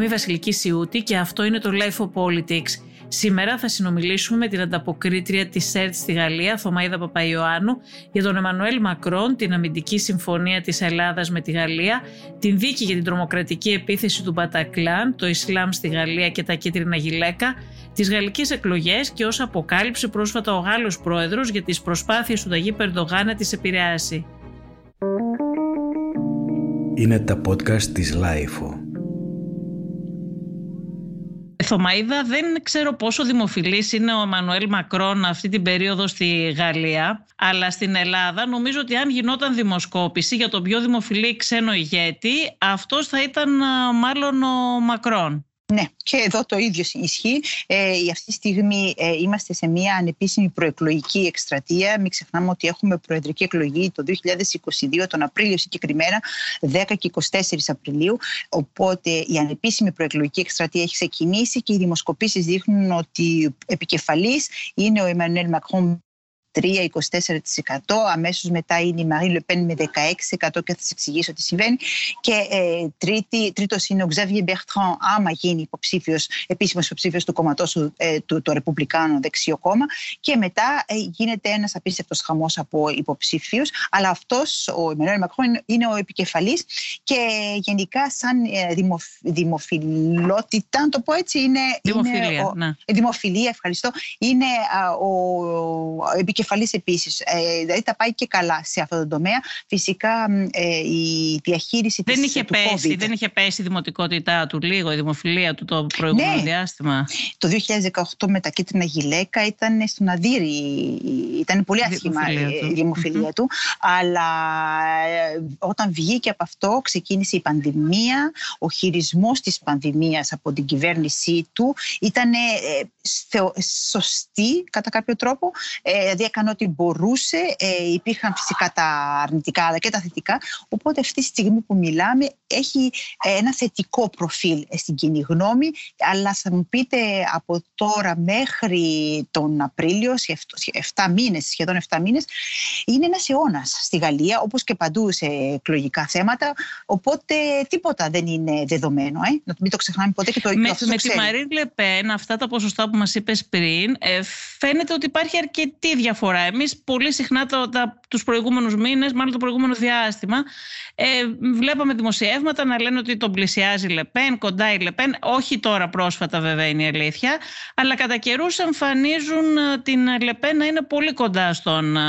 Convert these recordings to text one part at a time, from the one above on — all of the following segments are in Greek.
Είμαι η Βασιλικής Σιούτη και αυτό είναι το Life of Politics. Σήμερα θα συνομιλήσουμε με την ανταποκρίτρια της ΣΕΡΤ στη Γαλλία, Θωμαίδα Παπαϊωάννου, για τον Εμμανουέλ Μακρόν, την αμυντική συμφωνία της Ελλάδας με τη Γαλλία, την δίκη για την τρομοκρατική επίθεση του Μπατακλάν, το Ισλάμ στη Γαλλία και τα κίτρινα γυλαίκα, τις γαλλικές εκλογές και όσα αποκάλυψε πρόσφατα ο Γάλλος πρόεδρος για τις προσπάθειες του Ταγί Περντογάν να τις επηρεάσει. Είναι τα podcast της LiFO. Θωμαΐδα, δεν ξέρω πόσο δημοφιλής είναι ο Εμμανουέλ Μακρόν αυτή την περίοδο στη Γαλλία, αλλά στην Ελλάδα νομίζω ότι αν γινόταν δημοσκόπηση για τον πιο δημοφιλή ξένο ηγέτη, αυτός θα ήταν μάλλον ο Μακρόν. Ναι, και εδώ το ίδιο ισχύει. Ε, αυτή τη στιγμή ε, είμαστε σε μια ανεπίσημη προεκλογική εκστρατεία. Μην ξεχνάμε ότι έχουμε προεδρική εκλογή το 2022, τον Απρίλιο συγκεκριμένα, 10 και 24 Απριλίου. Οπότε η ανεπίσημη προεκλογική εκστρατεία έχει ξεκινήσει και οι δημοσκοπήσεις δείχνουν ότι επικεφαλής είναι ο Εμμανουέλ Μακρόν 3-24%. Αμέσως μετά είναι η Μαρή Λεπέν με 16% και θα σας εξηγήσω τι συμβαίνει. Και ε, τρίτη, τρίτος είναι ο Ξαβιέ Μπερτράν, άμα γίνει υποψήφιος, επίσημος υποψήφιος του κόμματός του, ε, του, το Ρεπουμπλικάνο Δεξιό Κόμμα. Και μετά ε, γίνεται ένας απίστευτος χαμός από υποψήφιους. Αλλά αυτός, ο Εμμανουέλ Μακρόν, είναι ο επικεφαλής και γενικά σαν ε, δημοφ, δημοφιλότητα, το πω έτσι, είναι... Δημοφιλία, είναι ο, ναι. Δημοφιλία, ευχαριστώ. Είναι ο, ο επικεφαλής επικεφαλής επίσης. Ε, δηλαδή τα πάει και καλά σε αυτό το τομέα. Φυσικά ε, η διαχείριση δεν της, είχε του πέσει, COVID. Δεν είχε πέσει η δημοτικότητά του λίγο, η δημοφιλία του το προηγούμενο Ναι. διάστημα. Το 2018 με τα κίτρινα γυλαίκα ήταν στον Αδύρη. Ήταν πολύ άσχημα δημοφιλία η του. δημοφιλία του. Αλλά ε, όταν βγήκε από αυτό ξεκίνησε η πανδημία. Ο χειρισμός της πανδημίας από την κυβέρνησή του ήταν ε, θεω- σωστή κατά κάποιο τρόπο. Ε, δηλαδή έκανε ό,τι μπορούσε. Ε, υπήρχαν φυσικά τα αρνητικά αλλά και τα θετικά. Οπότε αυτή τη στιγμή που μιλάμε έχει ε, ένα θετικό προφίλ ε, στην κοινή γνώμη. Αλλά θα μου πείτε από τώρα μέχρι τον Απρίλιο, σε 7 μήνες, σχεδόν 7 μήνες, είναι ένας αιώνας στη Γαλλία, όπως και παντού σε εκλογικά θέματα. Οπότε τίποτα δεν είναι δεδομένο. Ε. Να μην το ξεχνάμε ποτέ και το Με, αυτό με το τη ξέρει. Μαρίν Λεπέν, αυτά τα ποσοστά που μας είπες πριν, ε, φαίνεται ότι υπάρχει αρκετή διαφορά. Εμείς πολύ συχνά το, τα, τους προηγούμενους μήνες, μάλλον το προηγούμενο διάστημα, ε, βλέπαμε δημοσιεύματα να λένε ότι τον πλησιάζει η Λεπέν, κοντά η Λεπέν, όχι τώρα πρόσφατα βέβαια είναι η αλήθεια, αλλά κατά καιρού εμφανίζουν ε, την Λεπέν να είναι πολύ κοντά στον ε,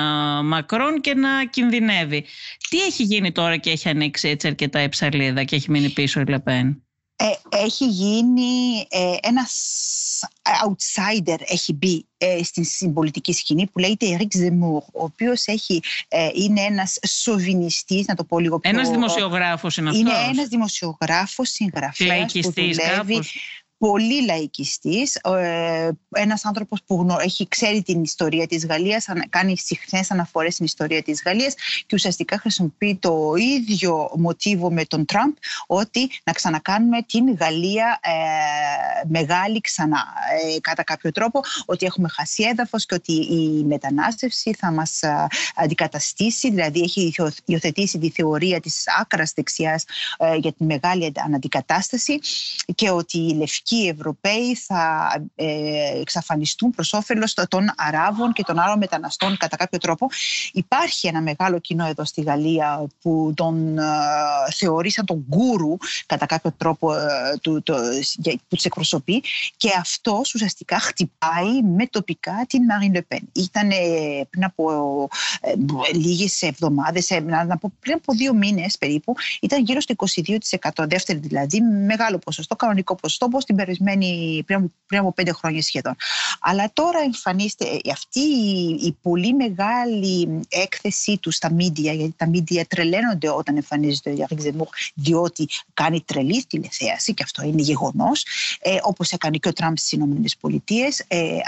Μακρόν και να κινδυνεύει. Τι έχει γίνει τώρα και έχει ανοίξει έτσι αρκετά η ψαλίδα και έχει μείνει πίσω η Λεπέν; Ε, έχει γίνει ε, ένας outsider έχει μπει ε, στην, στην πολιτική σκηνή που λέγεται Eric Zemmour, ο οποίος έχει, ε, είναι ένας σοβινιστής, να το πω λίγο πιο... Ένας δημοσιογράφος είναι αυτός. Είναι ένας δημοσιογράφος, συγγραφέας που Λαϊκιστής δουλεύει κάπως. Πολύ λαϊκιστής, ε, ένας άνθρωπος που γνω, έχει, ξέρει την ιστορία της Γαλλίας, ανα- κάνει συχνές αναφορές στην ιστορία της Γαλλίας και ουσιαστικά χρησιμοποιεί το ίδιο μοτίβο με τον Τραμπ, ότι να ξανακάνουμε την Γαλλία ε, μεγάλη ξανά, ε, κατά κάποιο τρόπο, ότι έχουμε χάσει έδαφος και ότι η μετανάστευση θα μας α, αντικαταστήσει, δηλαδή έχει υιοθε- υιοθετήσει τη θεωρία της άκρας δεξιάς ε, για τη μεγάλη αναντικατάσταση και ότι οι λευκοί Ευρωπαίοι θα ε, εξαφανιστούν προς όφελος των Αράβων και των άλλων μεταναστών κατά κάποιο τρόπο. Υπάρχει ένα μεγάλο κοινό εδώ στη Γαλλία που τον ε, θεωρήσαν τον γκούρου κατά κάποιο τρόπο ε, του, το, για- που τους εκπροσωπεί και αυτός ουσιαστικά χτυπάει με τοπικά την Marine Le Pen. Ήταν ε, πριν από ε, λίγες εβδομάδες, ε, να, να πω, πριν από δύο μήνες περίπου, ήταν γύρω στο 22%. Δεύτερη δηλαδή, μεγάλο ποσοστό, κανονικό ποσοστό, όπως την περισμένη πριν, από- πριν από πέντε χρόνια σχεδόν. Αλλά τώρα εμφανίζεται ε, αυτή η, η πολύ μεγάλη έκθεσή του στα μίντια, γιατί τα μίντια τρελαίνονται όταν εμφανίζεται ο Γιάννη Ζεμούχ, διότι κάνει τρελή τηλεθέαση και αυτό είναι γεγονός, ε, όπως έκανε και ο Τραμπ στις Ηνωμένες Πολιτείες. Ε, ε,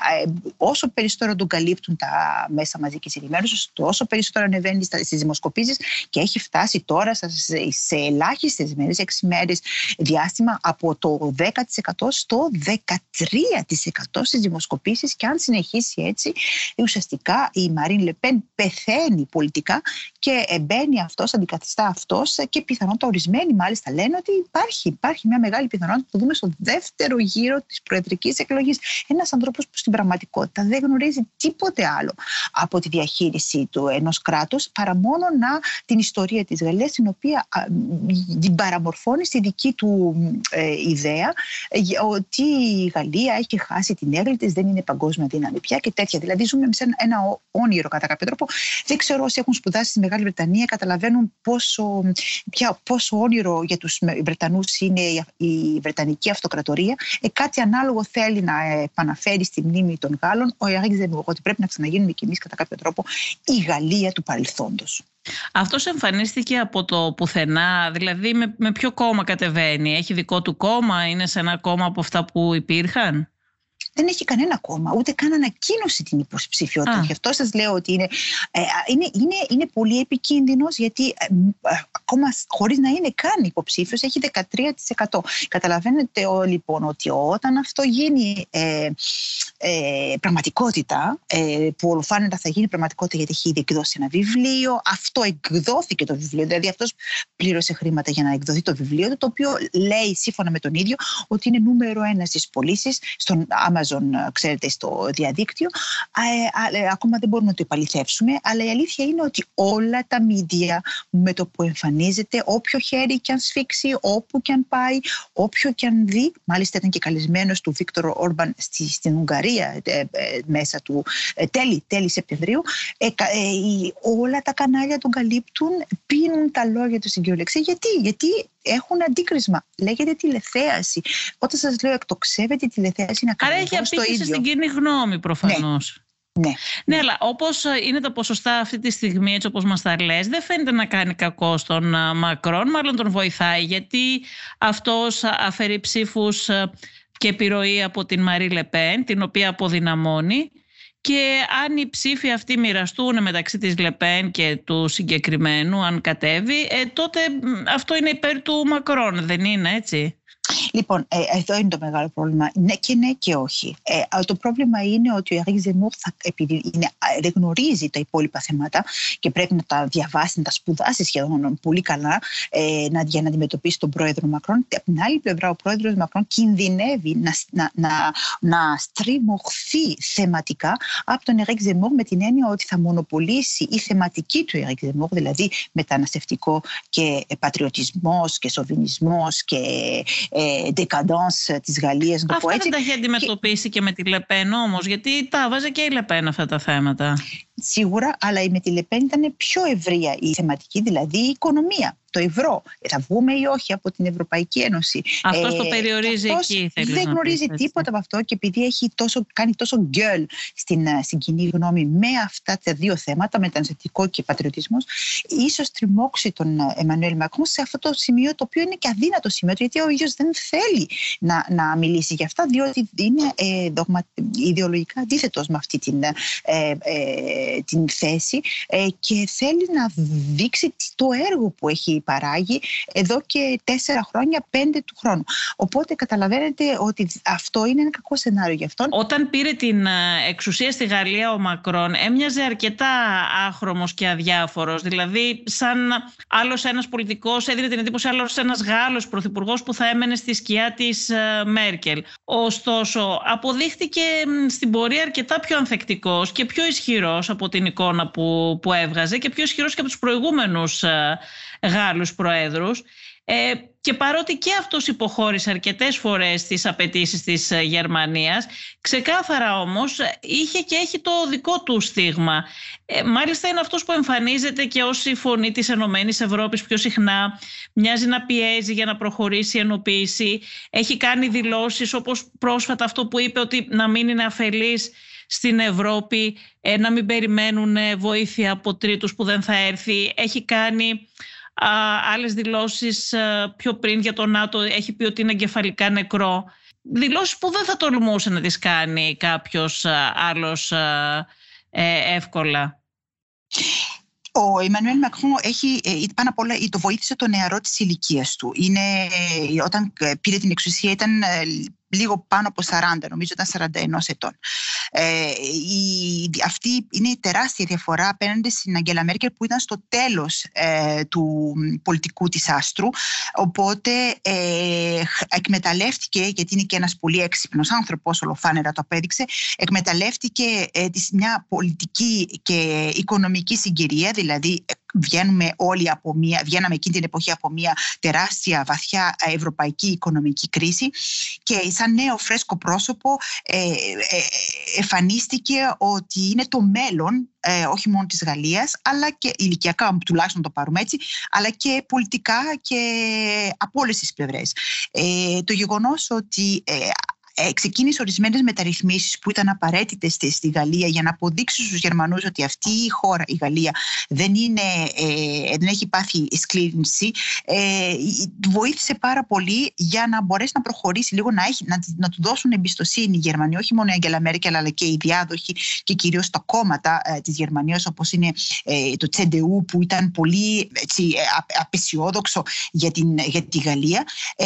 όσο περισσότερο τον καλύπτουν τα μέσα μαζικής ενημέρωσης, τόσο περισσότερο ανεβαίνει στα- στις δημοσκοπήσεις και έχει φτάσει τώρα σε, σε ελάχιστες μέρες, έξι μέρες διάστημα, από το 10% στο 13% στις δημοσκοπήσεις και αν συνεχίσει έτσι ουσιαστικά η Μαρίν Λεπέν πεθαίνει πολιτικά και μπαίνει αυτός, αντικαθιστά αυτός και πιθανότητα ορισμένοι μάλιστα λένε ότι υπάρχει, υπάρχει μια μεγάλη πιθανότητα που δούμε στο δεύτερο γύρο της προεδρικής εκλογής. Ένας ανθρώπος που στην πραγματικότητα δεν γνωρίζει τίποτε άλλο από τη διαχείριση του ενός κράτους παρά μόνο να την ιστορία της Γαλλίας την οποία την παραμορφώνει στη δική του ε, ιδέα ε, ότι η Γαλλία έχει χάσει την έγκλη της, δεν είναι παγκόσμια δύναμη πια και τέτοια. Δηλαδή ζούμε σε ένα, ένα όνειρο κατά κάποιο τρόπο. Δεν ξέρω όσοι έχουν σπουδάσει στη Μεγάλη Βρετανία καταλαβαίνουν πόσο, πια, πόσο όνειρο για τους Βρετανούς είναι η Βρετανική Αυτοκρατορία. Ε, κάτι ανάλογο θέλει να επαναφέρει στη μνήμη των Γάλλων ο Ιαρίκ Ζεμούργο, ότι πρέπει να ξαναγίνουμε κι εμείς κατά κάποιο τρόπο η Γαλλία του παρελθόντος. Αυτός εμφανίστηκε από το πουθενά, δηλαδή με, με ποιο κόμμα κατεβαίνει, έχει δικό του κόμμα, είναι σε ένα κόμμα από αυτά που υπήρχαν; Δεν έχει κανένα κόμμα, ούτε καν ανακοίνωση την υποψηφιότητα. Γι' αυτό σας λέω ότι είναι, ε, είναι, είναι, είναι πολύ επικίνδυνος, γιατί ε, ε, ακόμα χωρίς να είναι καν υποψήφιος, έχει 13%. Καταλαβαίνετε όλοι λοιπόν ότι όταν αυτό γίνει ε, ε, πραγματικότητα, ε, που ολοφάνετα θα γίνει πραγματικότητα γιατί έχει ήδη εκδώσει ένα βιβλίο, αυτό εκδόθηκε το βιβλίο, δηλαδή αυτός πλήρωσε χρήματα για να εκδοθεί το βιβλίο, το οποίο λέει σύμφωνα με τον ίδιο ότι είναι νούμερο ένα στις πωλήσεις στον Amazon Amazon, ξέρετε, στο διαδίκτυο. Ε, ε, ακόμα δεν μπορούμε να το επαληθεύσουμε, αλλά η αλήθεια είναι ότι όλα τα μίντια με το που εμφανίζεται, όποιο χέρι και αν σφίξει, όπου και αν πάει, όποιο και αν δει, μάλιστα ήταν και καλεσμένος του Βίκτορ Όρμπαν στη, στην Ουγγαρία ε, μέσα του τέλη, τέλη Σεπτεμβρίου, όλα τα κανάλια τον καλύπτουν, πίνουν τα λόγια τους στην κυριολεξία. Γιατί, γιατί έχουν αντίκρισμα. Λέγεται τηλεθέαση. Όταν σας λέω εκτοξεύεται η τηλεθέαση να κάνει. Άρα έχει απήχηση στην κοινή γνώμη προφανώς. Ναι. Ναι. ναι, αλλά όπως είναι τα ποσοστά αυτή τη στιγμή, έτσι όπως μας τα λες, δεν φαίνεται να κάνει κακό στον Μακρόν, μάλλον τον βοηθάει, γιατί αυτός αφαιρεί ψήφους και επιρροή από την Μαρή Λεπέν, την οποία αποδυναμώνει. Και αν οι ψήφοι αυτοί μοιραστούν μεταξύ της Λεπέν και του συγκεκριμένου, αν κατέβει, ε, τότε αυτό είναι υπέρ του Μακρόν, δεν είναι έτσι; Λοιπόν, ε, εδώ είναι το μεγάλο πρόβλημα. Ναι και ναι και όχι. Ε, το πρόβλημα είναι ότι ο Ερικ Ζεμούρ, επειδή είναι, δεν γνωρίζει τα υπόλοιπα θέματα και πρέπει να τα διαβάσει, να τα σπουδάσει σχεδόν πολύ καλά ε, να, για να αντιμετωπίσει τον πρόεδρο Μακρόν. Από την άλλη πλευρά, ο πρόεδρος Μακρόν κινδυνεύει να, να, να, να στριμωχθεί θεματικά από τον Ερικ Ζεμούρ με την έννοια ότι θα μονοπολίσει η θεματική του Ερικ Ζεμούρ, δηλαδή μεταναστευτικό και πατριωτισμός και σοβινισμός και ε, decadence της Γαλλίας. Αυτά δεν τα έχει αντιμετωπίσει και... και με τη Λεπέν όμως, γιατί τα βάζε και η Λεπέν αυτά τα θέματα. Σίγουρα, αλλά με τη Λεπέν ήταν πιο ευρεία η θεματική, δηλαδή η οικονομία το ευρώ. Ε, θα βγούμε ή όχι από την Ευρωπαϊκή Ένωση. Αυτό ε, το περιορίζει εκεί. Δεν γνωρίζει τίποτα από αυτό και επειδή έχει τόσο, κάνει τόσο γκέλ στην, ε, στην κοινή γνώμη με αυτά τα δύο θέματα, μεταναστευτικό και πατριωτισμός, ίσως τριμώξει τον Εμμανουέλ Μακρόν σε αυτό το σημείο το οποίο είναι και αδύνατο σημείο, γιατί ο ίδιος δεν θέλει να, να μιλήσει για αυτά, διότι είναι ε, δογμα, ιδεολογικά αντίθετος με αυτή την, ε, ε, την θέση και θέλει να δείξει το έργο που έχει παράγει εδώ και τέσσερα χρόνια, πέντε του χρόνου. Οπότε καταλαβαίνετε ότι αυτό είναι ένα κακό σενάριο για αυτόν. Όταν πήρε την ε, εξουσία στη Γαλλία ο Μακρόν έμοιαζε αρκετά άχρωμος και αδιάφορος. Δηλαδή σαν άλλος ένας πολιτικός έδινε την εντύπωση άλλος ένας Γάλλος πρωθυπουργός που θα έμενε στη σκιά της ε, Μέρκελ. Ωστόσο αποδείχτηκε στην πορεία αρκετά πιο ανθεκτικός και πιο ισχυρός από την εικόνα που, που έβγαζε και πιο ισχυρός και από τους προηγούμενους ε, Γάλλους Προέδρους ε, και παρότι και αυτός υποχώρησε αρκετές φορές στις απαιτήσεις της ε, Γερμανίας, ξεκάθαρα όμως είχε και έχει το δικό του στίγμα. Ε, μάλιστα είναι αυτός που εμφανίζεται και ως η φωνή της Ενωμένης Ευρώπης πιο συχνά, μοιάζει να πιέζει για να προχωρήσει η ενοποίηση. Έχει κάνει δηλώσεις όπως πρόσφατα αυτό που είπε ότι να μην είναι αφελής στην Ευρώπη, ε, να μην περιμένουν βοήθεια από τρίτους που δεν θα έρθει. Έχει κάνει άλλες δηλώσεις πιο πριν για το ΝΑΤΟ έχει πει ότι είναι εγκεφαλικά νεκρό. Δηλώσεις που δεν θα τολμούσε να τις κάνει κάποιος άλλος ε, εύκολα. Ο Εμμανουέλ Μακρόν έχει ε, πάνω απ' όλα το βοήθησε το νεαρό της ηλικίας του. Είναι, ε, όταν πήρε την εξουσία ήταν λίγο πάνω από 40, νομίζω ήταν 41 ετών. Ε, η, αυτή είναι η τεράστια διαφορά απέναντι στην Αγγέλα Μέρκελ που ήταν στο τέλος ε, του πολιτικού της άστρου οπότε ε, εκμεταλλεύτηκε γιατί είναι και ένας πολύ έξυπνος άνθρωπος ολοφάνερα το απέδειξε εκμεταλλεύτηκε ε, μια πολιτική και οικονομική συγκυρία δηλαδή βγαίνουμε όλοι από μια, βγαίναμε εκείνη την εποχή από μια τεράστια βαθιά ευρωπαϊκή οικονομική κρίση και σαν νέο φρέσκο πρόσωπο ε, ε, εμφανίστηκε ότι είναι το μέλλον ε, όχι μόνο της Γαλλίας αλλά και ηλικιακά τουλάχιστον το πάρουμε έτσι αλλά και πολιτικά και από όλες τις πλευρές. Ε, το γεγονός ότι ε, ε, ξεκίνησε ορισμένες μεταρρυθμίσεις που ήταν απαραίτητες στη Γαλλία για να αποδείξει στους Γερμανούς ότι αυτή η χώρα, η Γαλλία, δεν, είναι, ε, δεν έχει πάθει σκλήρινση. Ε, βοήθησε πάρα πολύ για να μπορέσει να προχωρήσει λίγο, να, έχει, να, να του δώσουν εμπιστοσύνη οι Γερμανοί, όχι μόνο η Αγγελα Μέρκελ, αλλά και οι διάδοχοι και κυρίως τα κόμματα ε, της Γερμανίας, όπως είναι ε, το Τσεντεού, που ήταν πολύ έτσι, ε, απεσιόδοξο για, την, για τη Γαλλία. Ε,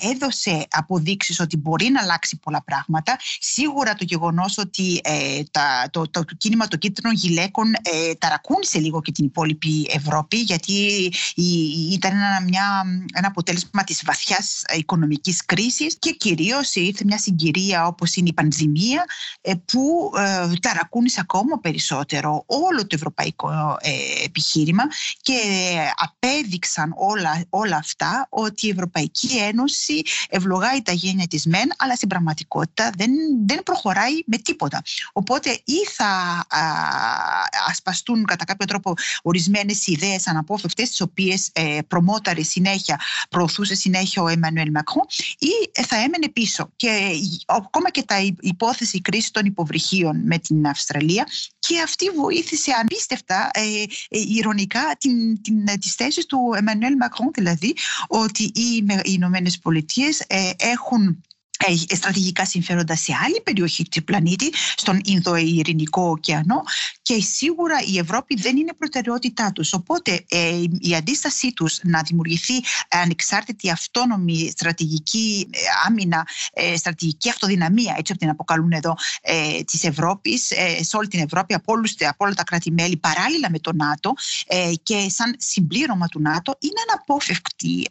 έδωσε αποδείξεις ότι μπορεί να αλλάξει αλλάξει πολλά πράγματα. Σίγουρα το γεγονός ότι ε, τα, το, το, το, κίνημα των κίτρινων γυλαίκων ε, ταρακούνησε λίγο και την υπόλοιπη Ευρώπη, γιατί η, ήταν ένα, μια, ένα αποτέλεσμα της βαθιάς οικονομικής κρίσης και κυρίως ήρθε μια συγκυρία όπως είναι η πανδημία, ε, που ε, ταρακούνησε ακόμα περισσότερο όλο το ευρωπαϊκό ε, επιχείρημα και απέδειξαν όλα, όλα αυτά ότι η Ευρωπαϊκή Ένωση ευλογάει τα γένεια της μεν, αλλά στην πραγματικότητα δεν, δεν προχωράει με τίποτα. Οπότε ή θα α, ασπαστούν κατά κάποιο τρόπο ορισμένες ιδέες αναπόφευκτες τις οποίες ε, προμόταρε συνέχεια, προωθούσε συνέχεια ο Εμμανουέλ Μακρόν ή θα έμενε πίσω. Και ακόμα και τα υπόθεση κρίση των υποβρυχίων με την Αυστραλία και αυτή βοήθησε ανπίστευτα, ε, ε, ηρωνικά, την, την, τις θέσεις του Εμμανουέλ Μακρόν, δηλαδή ότι οι, οι Ηνωμένες Πολιτείες ε, έχουν στρατηγικά συμφέροντα σε άλλη περιοχή του πλανήτη, στον Ινδοειρηνικό ωκεανό και σίγουρα η Ευρώπη δεν είναι προτεραιότητά τους. Οπότε ε, η αντίστασή τους να δημιουργηθεί ανεξάρτητη αυτόνομη στρατηγική ε, άμυνα, ε, στρατηγική αυτοδυναμία, έτσι όπως την αποκαλούν εδώ, ε, της Ευρώπης, ε, σε όλη την Ευρώπη, από, όλους, από όλα τα κράτη-μέλη, παράλληλα με το ΝΑΤΟ ε, και σαν συμπλήρωμα του ΝΑΤΟ, είναι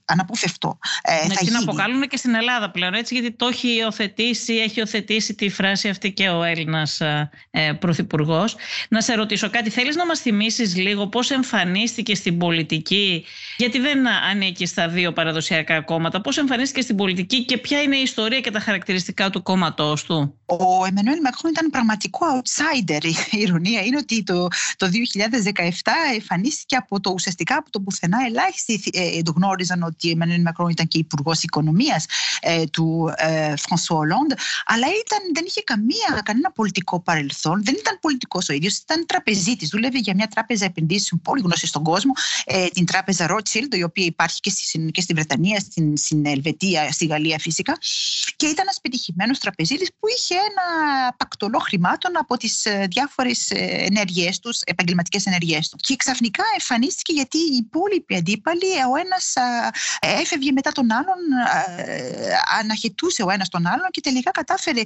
αναπόφευκτο. Ε, ναι, την αποκαλούν και στην Ελλάδα πλέον, έτσι, γιατί το έχει υιοθετήσει, έχει υιοθετήσει τη φράση αυτή και ο Έλληνας ε, ε Πρωθυπουργός. Να σε ρωτήσω κάτι, θέλεις να μας θυμίσεις λίγο πώς εμφανίστηκε στην πολιτική, γιατί δεν ανήκει στα δύο παραδοσιακά κόμματα, πώς εμφανίστηκε στην πολιτική και ποια είναι η ιστορία και τα χαρακτηριστικά του κόμματός του; Ο Εμμανουέλ Μακρόν ήταν πραγματικό outsider. Η ηρωνία είναι ότι το, το 2017 εμφανίστηκε από το ουσιαστικά από το πουθενά. Ελάχιστοι ε, το γνώριζαν ότι ο Εμμανουέλ Μακρόν ήταν και υπουργός οικονομίας ε, του ε, Φρανσό Ολόντ, αλλά ήταν, δεν είχε καμία, κανένα πολιτικό παρελθόν. Δεν ήταν πολιτικός ο ίδιος, ήταν τραπεζίτης. Δούλευε για μια τράπεζα επενδύσεων πολύ γνωστή στον κόσμο, ε, την τράπεζα Rothschild, η οποία υπάρχει και στη, και στη Βρετανία, στην, στην Ελβετία, στη Γαλλία φυσικά. Και ήταν ένας πετυχημένος τραπεζίτης που είχε ένα πακτολό χρημάτων από τις ε, διάφορες ενέργειές τους, επαγγελματικές ενέργειές τους. Και ξαφνικά εμφανίστηκε γιατί οι υπόλοιποι αντίπαλοι, ο ένας έφευγε μετά τον άλλον, αναχαιτούσε ο ένας τον άλλον και τελικά κατάφερε,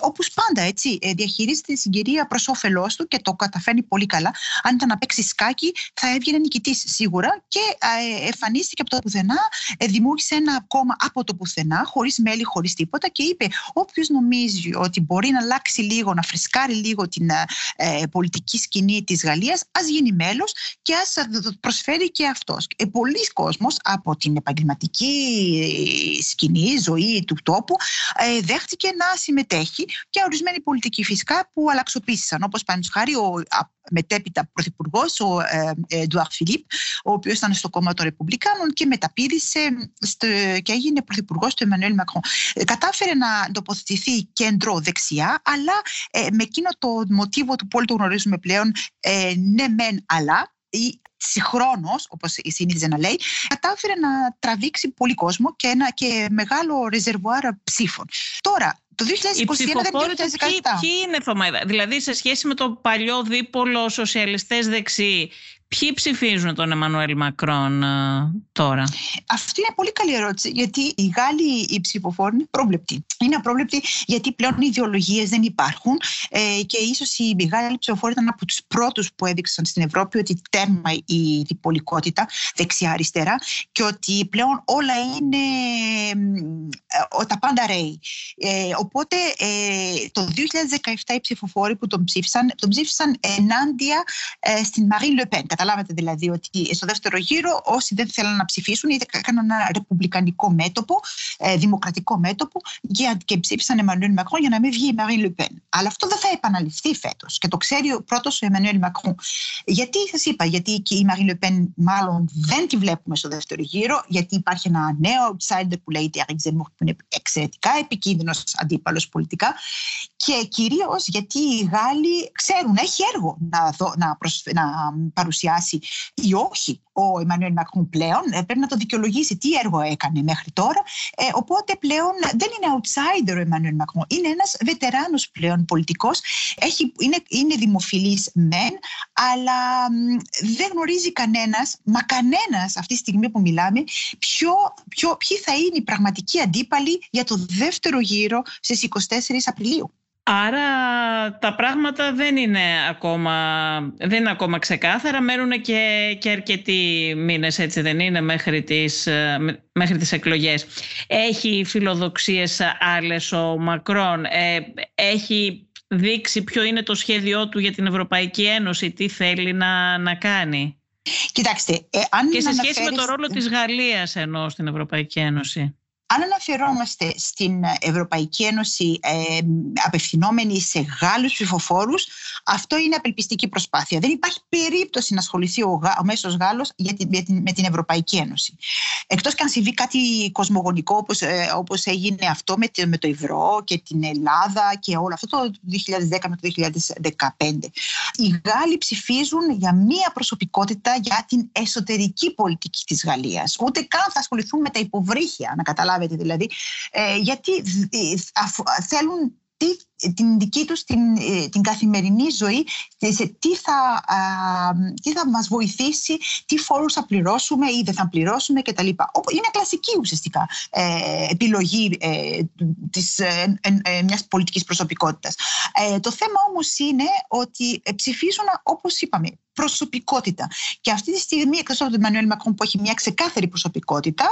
όπως πάντα έτσι, ε, διαχειρίζεται τη συγκυρία προς όφελός του και το καταφέρνει πολύ καλά. Αν ήταν να παίξει σκάκι, θα έβγαινε νικητής σίγουρα και ε, εμφανίστηκε από το πουθενά, ε, δημιούργησε ένα κόμμα από το πουθενά, χωρίς μέλη, χωρίς τίποτα και είπε: Όποιος νομίζει ότι μπορεί να αλλάξει λίγο, να φρεσκάρει λίγο την πολιτική σκηνή της Γαλλίας, ας γίνει μέλος και ας προσφέρει και αυτός. Ε, Πολλοί κόσμος από την επαγγελματική σκηνή, ζωή του τόπου, ε, δέχτηκε να συμμετέχει και ορισμένοι πολιτικοί φυσικά που αλλαξοποίησαν, όπως πάνω χάρη ο μετέπειτα πρωθυπουργός, ο Εντουάρ Φιλίπ, ο οποίος ήταν στο κόμμα των Ρεπουμπλικάνων και μεταπήδησε στο, και έγινε πρωθυπουργός του Εμμανουέλ Μακρόν. Ε, κατάφερε να τοποθετηθεί κέντρο δεξιά, αλλά ε, με εκείνο το μοτίβο του που όλοι το γνωρίζουμε πλέον, ε, ναι, μεν, αλλά, ή συγχρόνως, όπως συνήθιζε να λέει, κατάφερε να τραβήξει πολύ κόσμο και ένα και μεγάλο ρεζερβουάρ ψήφων. Τώρα, το 2021 δεν 2017. Ποιοι, ποιοι είναι, Θωμαϊδα, δηλαδή σε σχέση με το παλιό δίπολο σοσιαλιστές δεξί, Ποιοι ψηφίζουν τον Εμμανουέλ Μακρόν τώρα; Αυτή είναι πολύ καλή ερώτηση γιατί οι Γάλλοι οι ψηφοφόροι είναι πρόβλεπτοι. Είναι απρόβλεπτοι γιατί πλέον οι ιδεολογίες δεν υπάρχουν ε, και ίσως οι Γάλλοι ψηφοφόροι ήταν από τους πρώτους που έδειξαν στην Ευρώπη ότι τέρμα η διπολικότητα δεξιά-αριστερά και ότι πλέον όλα είναι ε, τα πάντα ρέει. Ε, οπότε ε, το 2017 οι ψηφοφόροι που τον ψήφισαν, τον ψήφισαν ενάντια ε, στην Μαρή Λεπέν. Καταλάβατε δηλαδή ότι στο δεύτερο γύρο όσοι δεν θέλαν να ψηφίσουν είτε έκαναν ένα ρεπουμπλικανικό μέτωπο, ε, δημοκρατικό μέτωπο και ψήφισαν Εμμανουέλ Μακρόν για να μην βγει η Μαρή Λεπέν. Αλλά αυτό δεν θα επαναληφθεί φέτος και το ξέρει ο πρώτος ο Εμμανουέλ Μακρόν. Γιατί σας είπα, γιατί και η Μαρή Λεπέν μάλλον δεν τη βλέπουμε στο δεύτερο γύρο, γιατί υπάρχει ένα νέο outsider που λέγεται Eric Zemmour που είναι εξαιρετικά επικίνδυνος αντίπαλος πολιτικά και κυρίως γιατί οι Γάλλοι ξέρουν, έχει έργο να, δω, να, να παρουσιάσει ή όχι ο Εμμανουέλ Μακρόν πλέον. Ε, πρέπει να το δικαιολογήσει τι έργο έκανε μέχρι τώρα. Ε, οπότε πλέον δεν είναι outsider ο Εμμανουέλ Μακρόν. Είναι ένας βετεράνος πλέον πολιτικός. Είναι, είναι δημοφιλής μεν, αλλά δεν γνωρίζει κανένας, μα κανένας αυτή τη στιγμή που μιλάμε, ποιο, ποιο, ποιοι θα είναι οι πραγματικοί αντίπαλοι για το δεύτερο γύρο στις 24 Απριλίου. Άρα τα πράγματα δεν είναι ακόμα, δεν είναι ακόμα ξεκάθαρα, μένουν και, και αρκετοί μήνες, έτσι δεν είναι, μέχρι τις, μέχρι τις εκλογές. Έχει φιλοδοξίες άλλες ο Μακρόν, ε, έχει δείξει ποιο είναι το σχέδιό του για την Ευρωπαϊκή Ένωση, τι θέλει να, να κάνει; Κοιτάξτε, ε, αν και σε σχέση με το ρόλο της Γαλλίας ενώ στην Ευρωπαϊκή Ένωση. Αν αναφερόμαστε στην Ευρωπαϊκή Ένωση ε, απευθυνόμενοι σε Γάλλους ψηφοφόρους, αυτό είναι απελπιστική προσπάθεια. Δεν υπάρχει περίπτωση να ασχοληθεί ο, ο μέσος Γάλλος για την, με την Ευρωπαϊκή Ένωση. Εκτός και αν συμβεί κάτι κοσμογονικό όπως, ε, όπως έγινε αυτό με, με το ευρώ και την Ελλάδα και όλο αυτό το 2010 με το 2015. Οι Γάλλοι ψηφίζουν για μία προσωπικότητα για την εσωτερική πολιτική της Γαλλίας. Ούτε καν θα ασχοληθούν με τα υποβρύχια, να καταλάβετε δηλαδή, ε, γιατί ε, θέλουν την δική τους την, ε, την καθημερινή ζωή, σε τι θα, τι θα μας βοηθήσει, τι φόρους θα πληρώσουμε ή δεν θα πληρώσουμε κτλ. Είναι κλασική ουσιαστικά ε, επιλογή ε, της, ε, ε, μιας πολιτικής προσωπικότητας. το θέμα όμως είναι ότι ψηφίζουν όπως είπαμε προσωπικότητα. Και αυτή τη στιγμή, εκτός από τον Μανουέλ Μακρόν που έχει μια ξεκάθαρη προσωπικότητα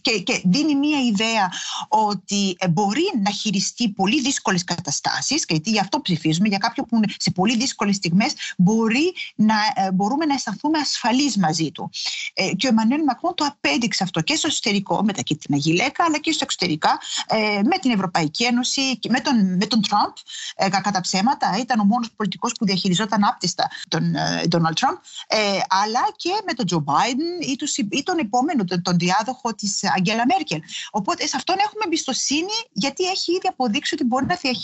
και, και δίνει μια ιδέα ότι μπορεί να χειριστεί πολύ δύσκολες καταστάσεις, γιατί γι' αυτό ψηφίζουμε, για κάποιον που είναι σε πολύ δύσκολες στιγμές, μπορεί να, ε, μπορούμε να αισθανθούμε ασφαλείς μαζί του. Ε, και ο Εμμανουέλ Μακρόν το απέδειξε αυτό και στο εσωτερικό με τα κίτρινα γυλαίκα, αλλά και στο εξωτερικά ε, με την Ευρωπαϊκή Ένωση, με τον, με τον Τραμπ. Ε, κατά ψέματα, ήταν ο μόνος πολιτικός που διαχειριζόταν άπτυστα τον Ντόναλτ Τραμπ, αλλά και με τον Τζο Μπάιντεν ή, ή τον επόμενο, τον, τον διάδοχο της Αγγέλα Μέρκελ. Οπότε σε αυτόν έχουμε εμπιστοσύνη, γιατί έχει ήδη αποδείξει ότι μπορεί να διαχειριστεί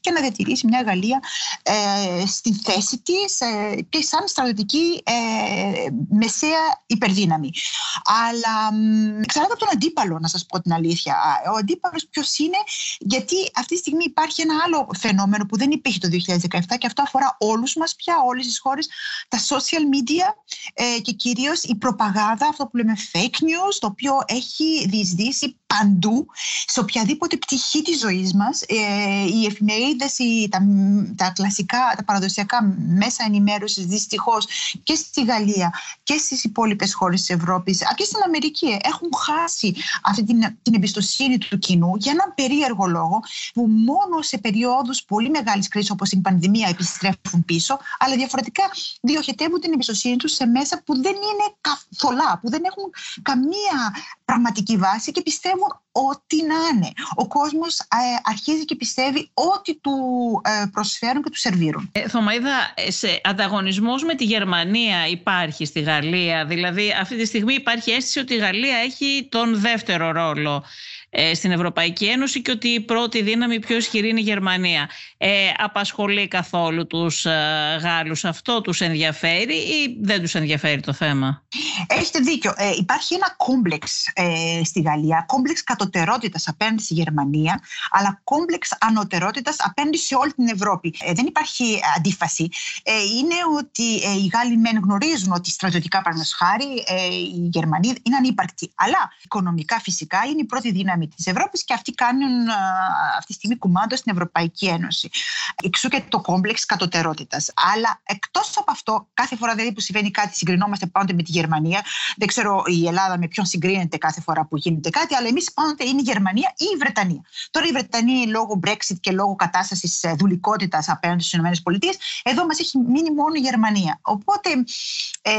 και να διατηρήσει μια Γαλλία ε, στη θέση της ε, και σαν στρατιωτική ε, μεσαία υπερδύναμη. Αλλά ξανά από τον αντίπαλο, να σας πω την αλήθεια. Ο αντίπαλος ποιος είναι, γιατί αυτή τη στιγμή υπάρχει ένα άλλο φαινόμενο που δεν υπήρχε το 2017 και αυτό αφορά όλους μας πια, όλες τις χώρες, τα social media ε, και κυρίως η προπαγάνδα, αυτό που λέμε fake news, το οποίο έχει διεισδύσει παντού, σε οποιαδήποτε πτυχή της ζωής μας. Ε, οι εφημερίδες, οι, τα, τα κλασικά, τα παραδοσιακά μέσα ενημέρωσης δυστυχώς και στη Γαλλία και στις υπόλοιπες χώρες της Ευρώπης και στην Αμερική έχουν χάσει αυτή την, την εμπιστοσύνη του κοινού για έναν περίεργο λόγο που μόνο σε περιόδους πολύ μεγάλης κρίσης όπως η πανδημία επιστρέφουν πίσω αλλά διαφορετικά διοχετεύουν την εμπιστοσύνη τους σε μέσα που δεν είναι καθολά, που δεν έχουν καμία πραγματική βάση και πιστεύουν ό,τι να είναι. Ο κόσμος ε, αρχίζει και πιστεύει ό,τι του ε, προσφέρουν και του σερβίρουν. Ε, Θωμαίδα, σε ανταγωνισμός με τη Γερμανία υπάρχει στη Γαλλία; Δηλαδή αυτή τη στιγμή υπάρχει αίσθηση ότι η Γαλλία έχει τον δεύτερο ρόλο ε, στην Ευρωπαϊκή Ένωση και ότι η πρώτη δύναμη πιο ισχυρή είναι η Γερμανία. Ε, απασχολεί καθόλου τους ε, Γάλλους αυτό, τους ενδιαφέρει ή δεν τους ενδιαφέρει το θέμα; Έχετε δίκιο. Ε, υπάρχει ένα κόμπλεξ ε, στη Γαλλία, κόμπλεξ κατωτερότητας απέναντι στη Γερμανία, αλλά κόμπλεξ ανωτερότητας απέναντι σε όλη την Ευρώπη. Ε, δεν υπάρχει αντίφαση. Ε, είναι ότι οι Γάλλοι μεν γνωρίζουν ότι στρατιωτικά παραδείγματος χάρη οι Γερμανοί είναι ανύπαρκτοι, αλλά οικονομικά φυσικά είναι η πρώτη δύναμη της Ευρώπης και αυτοί κάνουν αυτή τη στιγμή κουμάντο στην Ευρωπαϊκή Ένωση. Εξού και το κόμπλεξ κατωτερότητας. Αλλά εκτός από αυτό, κάθε φορά δηλαδή που συμβαίνει κάτι, συγκρινόμαστε πάντοτε με τη Γερμανία. Δεν ξέρω η Ελλάδα με ποιον συγκρίνεται κάθε φορά που γίνεται κάτι, αλλά εμείς πάντοτε είναι η Γερμανία ή η Βρετανία. Τώρα η Βρετανία λόγω Brexit και λόγω κατάστασης ε, δουλικότητας απέναντι στις ΗΠΑ, εδώ μας έχει μείνει μόνο η Γερμανία. Οπότε, ε,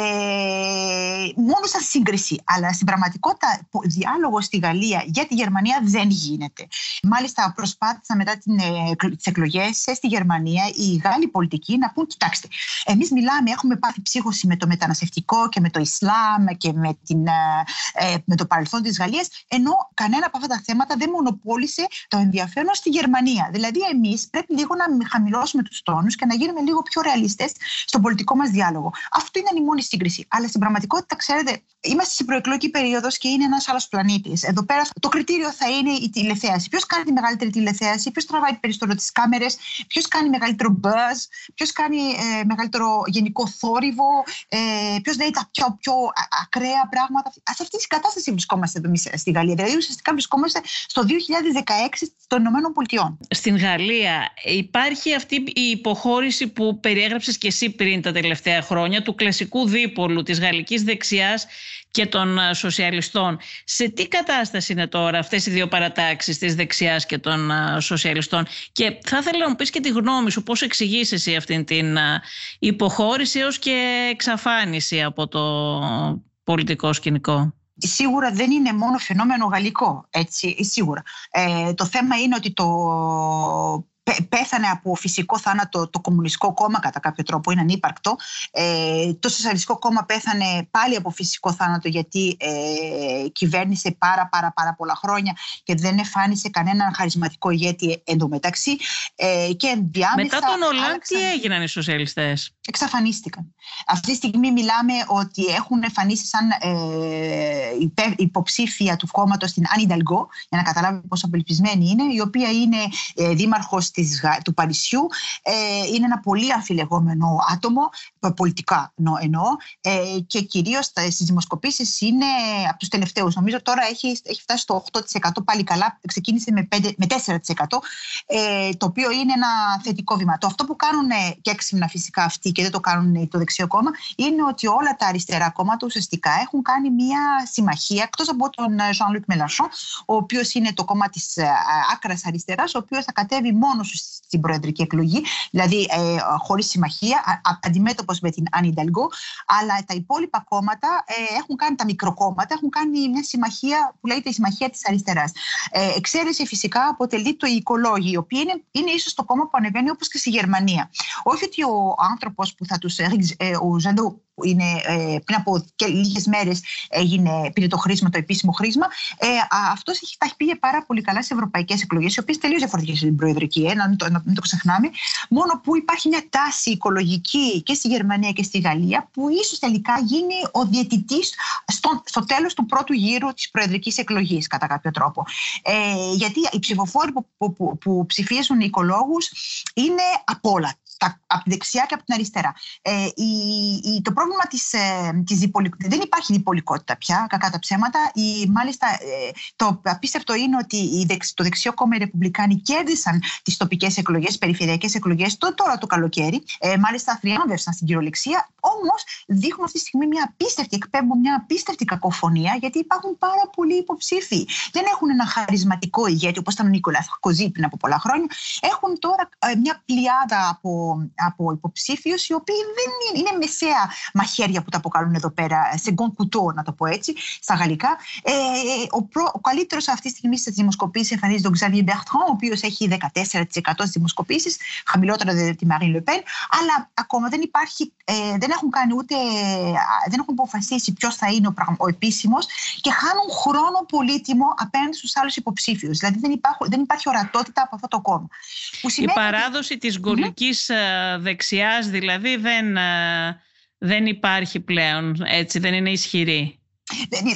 μόνο σαν σύγκριση. Αλλά στην πραγματικότητα, διάλογο στη Γαλλία για τη Γερμανία δεν γίνεται. Μάλιστα, προσπάθησαν μετά ε, τις εκλογές ε, στη Γερμανία οι Γάλλοι πολιτικοί να πούν: Κοιτάξτε, εμείς μιλάμε, έχουμε πάθει ψύχωση με το μεταναστευτικό και με το Ισλάμ και με, την, ε, με το παρελθόν της Γαλλίας, ενώ κανένα από αυτά τα θέματα δεν μονοπόλησε το ενδιαφέρον στη Γερμανία. Δηλαδή, εμείς πρέπει λίγο να χαμηλώσουμε τους τόνους και να γίνουμε λίγο πιο ρεαλιστές στον πολιτικό μας διάλογο. Αυτό είναι η μόνη σύγκριση. Αλλά στην πραγματικότητα, ξέρετε, είμαστε στην προεκλογική περίοδος και είναι ένας άλλος πλανήτης. Εδώ πέρα το κριτήριο θα είναι η τηλεθέαση. Ποιος κάνει τη μεγαλύτερη τηλεθέαση, ποιος τραβάει περισσότερο τις κάμερες, ποιος κάνει μεγαλύτερο buzz, ποιος κάνει ε, μεγαλύτερο γενικό θόρυβο, ε, ποιος λέει τα πιο, πιο ακραία πράγματα. Σε αυτή τη κατάσταση βρισκόμαστε εδώ στη Γαλλία. Δηλαδή, ουσιαστικά βρισκόμαστε στο 2016 των Ηνωμένων Πολιτειών. Στην Γαλλία υπάρχει αυτή η υποχώρηση που περιέγραψες και εσύ πριν τα τελευταία χρόνια του κλασικού δίπολου της γαλλικής δεξιάς και των ε, σοσιαλιστών. Σε τι κατάσταση είναι τώρα αυτές οι δύο παρατάξεις της δεξιάς και των ε, σοσιαλιστών; Και θα ήθελα να μου πεις και τη γνώμη σου πώς εξηγείς εσύ αυτήν την ε, υποχώρηση έως και εξαφάνιση από το πολιτικό σκηνικό; Σίγουρα δεν είναι μόνο φαινόμενο γαλλικό, έτσι, σίγουρα. το θέμα είναι ότι το πέθανε από φυσικό θάνατο το Κομμουνιστικό Κόμμα κατά κάποιο τρόπο, είναι ανύπαρκτο. Ε, το Σοσιαλιστικό Κόμμα πέθανε πάλι από φυσικό θάνατο γιατί ε, κυβέρνησε πάρα πάρα πάρα πολλά χρόνια και δεν εφάνισε κανέναν χαρισματικό ηγέτη εντωμεταξύ. Ε, και Μετά τον Ολάν τι έγιναν οι σοσιαλιστές; Εξαφανίστηκαν. Αυτή τη στιγμή μιλάμε ότι έχουν εμφανίσει σαν ε, υποψήφια του κόμματος την Άννη Νταλγκό, για να καταλάβει πόσο απελπισμένη είναι, η οποία είναι ε, δήμαρχος της, του Παρισιού. Ε, είναι ένα πολύ αμφιλεγόμενο άτομο, πολιτικά εννοώ, ε, και κυρίως στις δημοσκοπήσεις είναι από τους τελευταίους. Νομίζω τώρα έχει, έχει φτάσει στο 8% πάλι καλά, ξεκίνησε με, 5, με 4%, ε, το οποίο είναι ένα θετικό βήμα. Το αυτό που κάνουν και έξυπνα φυσικά αυτοί και δεν το κάνουν το δεξιό κόμμα, είναι ότι όλα τα αριστερά κόμματα ουσιαστικά έχουν κάνει μια συμμαχία, εκτός από τον Jean-Luc Mélenchon, ο οποίος είναι το κόμμα της άκρας αριστεράς, ο οποίος θα κατέβει μόνος στην προεδρική εκλογή, δηλαδή ε, χωρίς συμμαχία, αντιμέτωπος με την Άννη Νταλγκό. Αλλά τα υπόλοιπα κόμματα ε, έχουν κάνει, τα μικροκόμματα, έχουν κάνει μια συμμαχία που λέγεται η Συμμαχία της Αριστεράς. Ε, εξαίρεση φυσικά αποτελεί το Οικολόγιο, η οποία είναι, είναι ίσως το κόμμα που ανεβαίνει όπως και στη Γερμανία. Όχι ότι ο άνθρωπος που θα τους. Ε, ο Ζαντό που είναι, ε, πριν από λίγες μέρες έγινε, πήρε το χρήσμα, το επίσημο χρήσμα. Ε, Αυτός τα έχει πήγε πάρα πολύ καλά σε ευρωπαϊκές εκλογές, οι οποίες τελείως διαφορετικές στην προεδρική, ε, να, μην το, να μην το ξεχνάμε. Μόνο που υπάρχει μια τάση οικολογική και στη Γερμανία και στη Γαλλία, που ίσως τελικά γίνει ο διαιτητής στο, στο τέλος του πρώτου γύρου της προεδρικής εκλογής, κατά κάποιο τρόπο. Ε, γιατί οι ψηφοφόροι που, που, που, που ψηφίζουν οι οικολόγους είναι από όλα από τη δεξιά και από την αριστερά. Ε, η, η, το πρόβλημα της, ε, της δεν υπάρχει διπολικότητα πια, κακά τα ψέματα. Η, μάλιστα, ε, το απίστευτο είναι ότι η δεξ, το δεξιό κόμμα οι Ρεπουμπλικάνοι κέρδισαν τις τοπικές εκλογές, περιφερειακές εκλογές το, τώρα το καλοκαίρι. Ε, μάλιστα θριάμβευσαν στην κυριολεξία, όμως δείχνουν αυτή τη στιγμή μια απίστευτη, εκπέμπουν μια απίστευτη κακοφωνία, γιατί υπάρχουν πάρα πολλοί υποψήφοι. Δεν έχουν ένα χαρισματικό ηγέτη, όπως ήταν ο Νίκολα Κοζή πριν από πολλά χρόνια. Έχουν τώρα ε, μια πλειάδα από από, υποψήφιους οι οποίοι δεν είναι, είναι μεσαία μαχαίρια που τα αποκαλούν εδώ πέρα, σε γκον κουτό να το πω έτσι, στα γαλλικά. Ε, ο, προ, ο καλύτερος αυτή τη στιγμή στις δημοσκοπήσεις εμφανίζεται τον Xavier Bertrand, ο οποίος έχει 14% στις δημοσκοπήσεις, χαμηλότερα δηλαδή τη Marine Le Pen, αλλά ακόμα δεν υπάρχει, ε, δεν έχουν κάνει ούτε, δεν έχουν αποφασίσει ποιος θα είναι ο, ο επίσημος και χάνουν χρόνο πολύτιμο απέναντι στους άλλους υποψήφιους. Δηλαδή δεν, υπάρχουν, δεν υπάρχει ορατότητα από αυτό το κόμμα. Η παράδοση ότι... της γκολικής mm-hmm. Δεξιάς δηλαδή δεν, ε, δεν υπάρχει πλέον, έτσι, δεν είναι ισχυρή.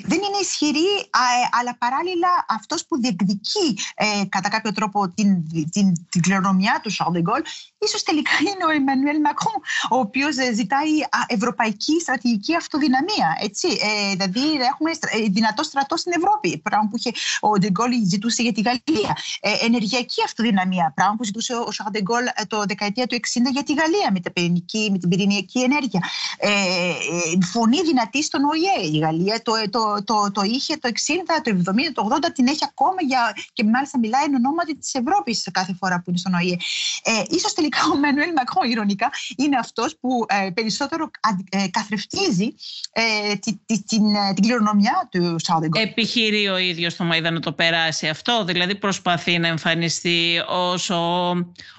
Δεν είναι ισχυρή, ε, αλλά παράλληλα αυτός που διεκδικεί ε, κατά κάποιο τρόπο την, την, την κληρονομιά του Σαρντεγκόλ ίσως τελικά είναι ο Εμμανουέλ Μακρόν, ο οποίος ε, ζητάει ευρωπαϊκή στρατηγική αυτοδυναμία. Έτσι. Ε, δηλαδή έχουμε δυνατό στρατό στην Ευρώπη, πράγμα που είχε, ο Ντεγκόλ ζητούσε για τη Γαλλία. Ε, ενεργειακή αυτοδυναμία, πράγμα που ζητούσε ο Σαρντεγκόλ το δεκαετία του 60 για τη Γαλλία με, τα με την πυρηνική ενέργεια. Ε, φωνή δυνατή στον ΟΗΕ. Η Γαλλία το, το, το, το είχε το 60, το 70, το 80, την έχει ακόμα για, και μάλιστα μιλάει εν ονόματι της Ευρώπης κάθε φορά που είναι στον ΟΗΕ. Ε, ίσως τελικά ο Μανουέλ Μακρόν, ηρωνικά, είναι αυτός που ε, περισσότερο ε, καθρεφτίζει ε, την, την, ε, την κληρονομιά του Σάουντεγκολ. Επιχειρεί ο ίδιος το Μαϊδά να το περάσει αυτό, δηλαδή προσπαθεί να εμφανιστεί ως ο,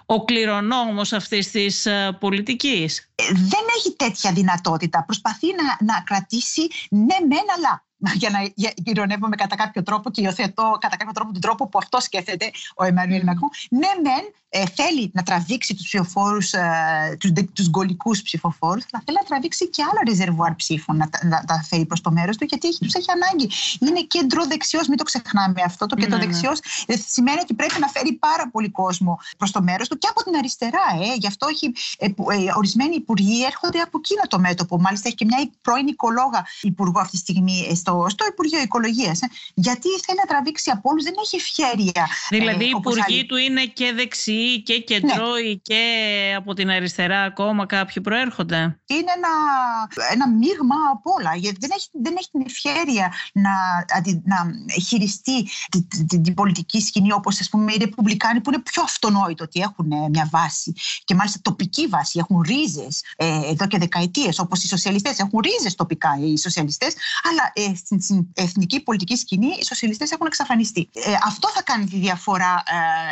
ο κληρονόμος αυτής της uh, πολιτικής. Δεν έχει τέτοια δυνατότητα. Προσπαθεί να, να κρατήσει ναι μεν αλλά για να ηρωνεύομαι κατά κάποιο τρόπο και υιοθετώ κατά κάποιο τρόπο τον τρόπο που αυτό σκέφτεται ο Εμμανουέλ Μακρόν. Ναι, μεν ε, θέλει να τραβήξει τους ψηφοφόρους, ε, τους γκολικούς ψηφοφόρους, αλλά θέλει να τραβήξει και άλλα ρεζερβουάρ ψήφων να, να, τα φέρει προς το μέρος του, γιατί τους έχει ανάγκη. Είναι κέντρο δεξιός, μην το ξεχνάμε αυτό. Το κέντρο ναι, ναι. δεξιός ε, σημαίνει ότι πρέπει να φέρει πάρα πολύ κόσμο προς το μέρος του και από την αριστερά. Ε. Γι' αυτό έχει, ε, ε, ορισμένοι υπουργοί έρχονται από εκείνο το μέτωπο. Μάλιστα έχει και μια πρώην οικολόγα υπουργό αυτή τη στιγμή ε, στο, στο Υπουργείο Οικολογίας. Ε. Γιατί θέλει να τραβήξει από όλους, δεν έχει ευχέρεια. Δηλαδή, οι υπουργοί του είναι και δεξιοί και κεντρώοι ναι. και από την αριστερά ακόμα κάποιοι προέρχονται. Είναι ένα, ένα μείγμα από όλα. Γιατί δεν έχει, δεν έχει την ευχαίρεια να, να χειριστεί την, την, πολιτική σκηνή όπως οι Ρεπουμπλικάνοι που είναι πιο αυτονόητο ότι έχουν ε, μια βάση και μάλιστα τοπική βάση. Έχουν ρίζες ε, εδώ και δεκαετίες, όπως οι σοσιαλιστές. Έχουν ρίζες τοπικά οι σοσιαλιστές, αλλά ε, στην, εθνική πολιτική σκηνή οι σοσιαλιστές έχουν εξαφανιστεί. Ε, αυτό θα κάνει τη διαφορά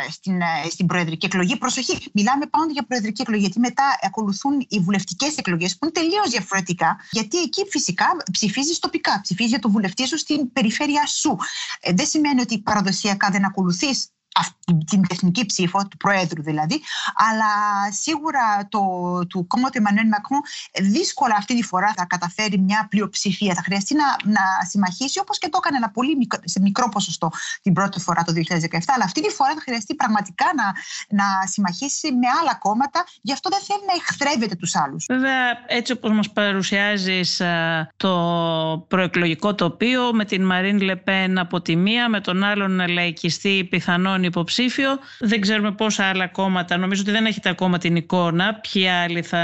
ε, στην, ε, στην προεδρική εκλογή προσοχή. Μιλάμε πάντα για προεδρική εκλογή, γιατί μετά ακολουθούν οι βουλευτικές εκλογές που είναι τελείως διαφορετικά. Γιατί εκεί φυσικά ψηφίζεις τοπικά, ψηφίζεις για το βουλευτή σου στην περιφέρεια σου. Ε, δεν σημαίνει ότι παραδοσιακά δεν ακολουθείς την εθνική ψήφο, του Προέδρου δηλαδή, αλλά σίγουρα το, του κόμματος Εμμανουέλ Μακρόν δύσκολα αυτή τη φορά θα καταφέρει μια πλειοψηφία. Θα χρειαστεί να, να συμμαχίσει όπως και το έκανε ένα πολύ μικρό, σε μικρό ποσοστό την πρώτη φορά το 2017, αλλά αυτή τη φορά θα χρειαστεί πραγματικά να, να συμμαχίσει με άλλα κόμματα, γι' αυτό δεν θέλει να εχθρεύεται τους άλλους. Βέβαια, έτσι όπως μας παρουσιάζεις το προεκλογικό τοπίο με την Μαρίν Λεπέν από τη μία, με τον άλλον λαϊκιστή πιθανόν υποψήφιο. Δεν ξέρουμε πόσα άλλα κόμματα. Νομίζω ότι δεν έχετε ακόμα την εικόνα. Ποιοι άλλοι θα,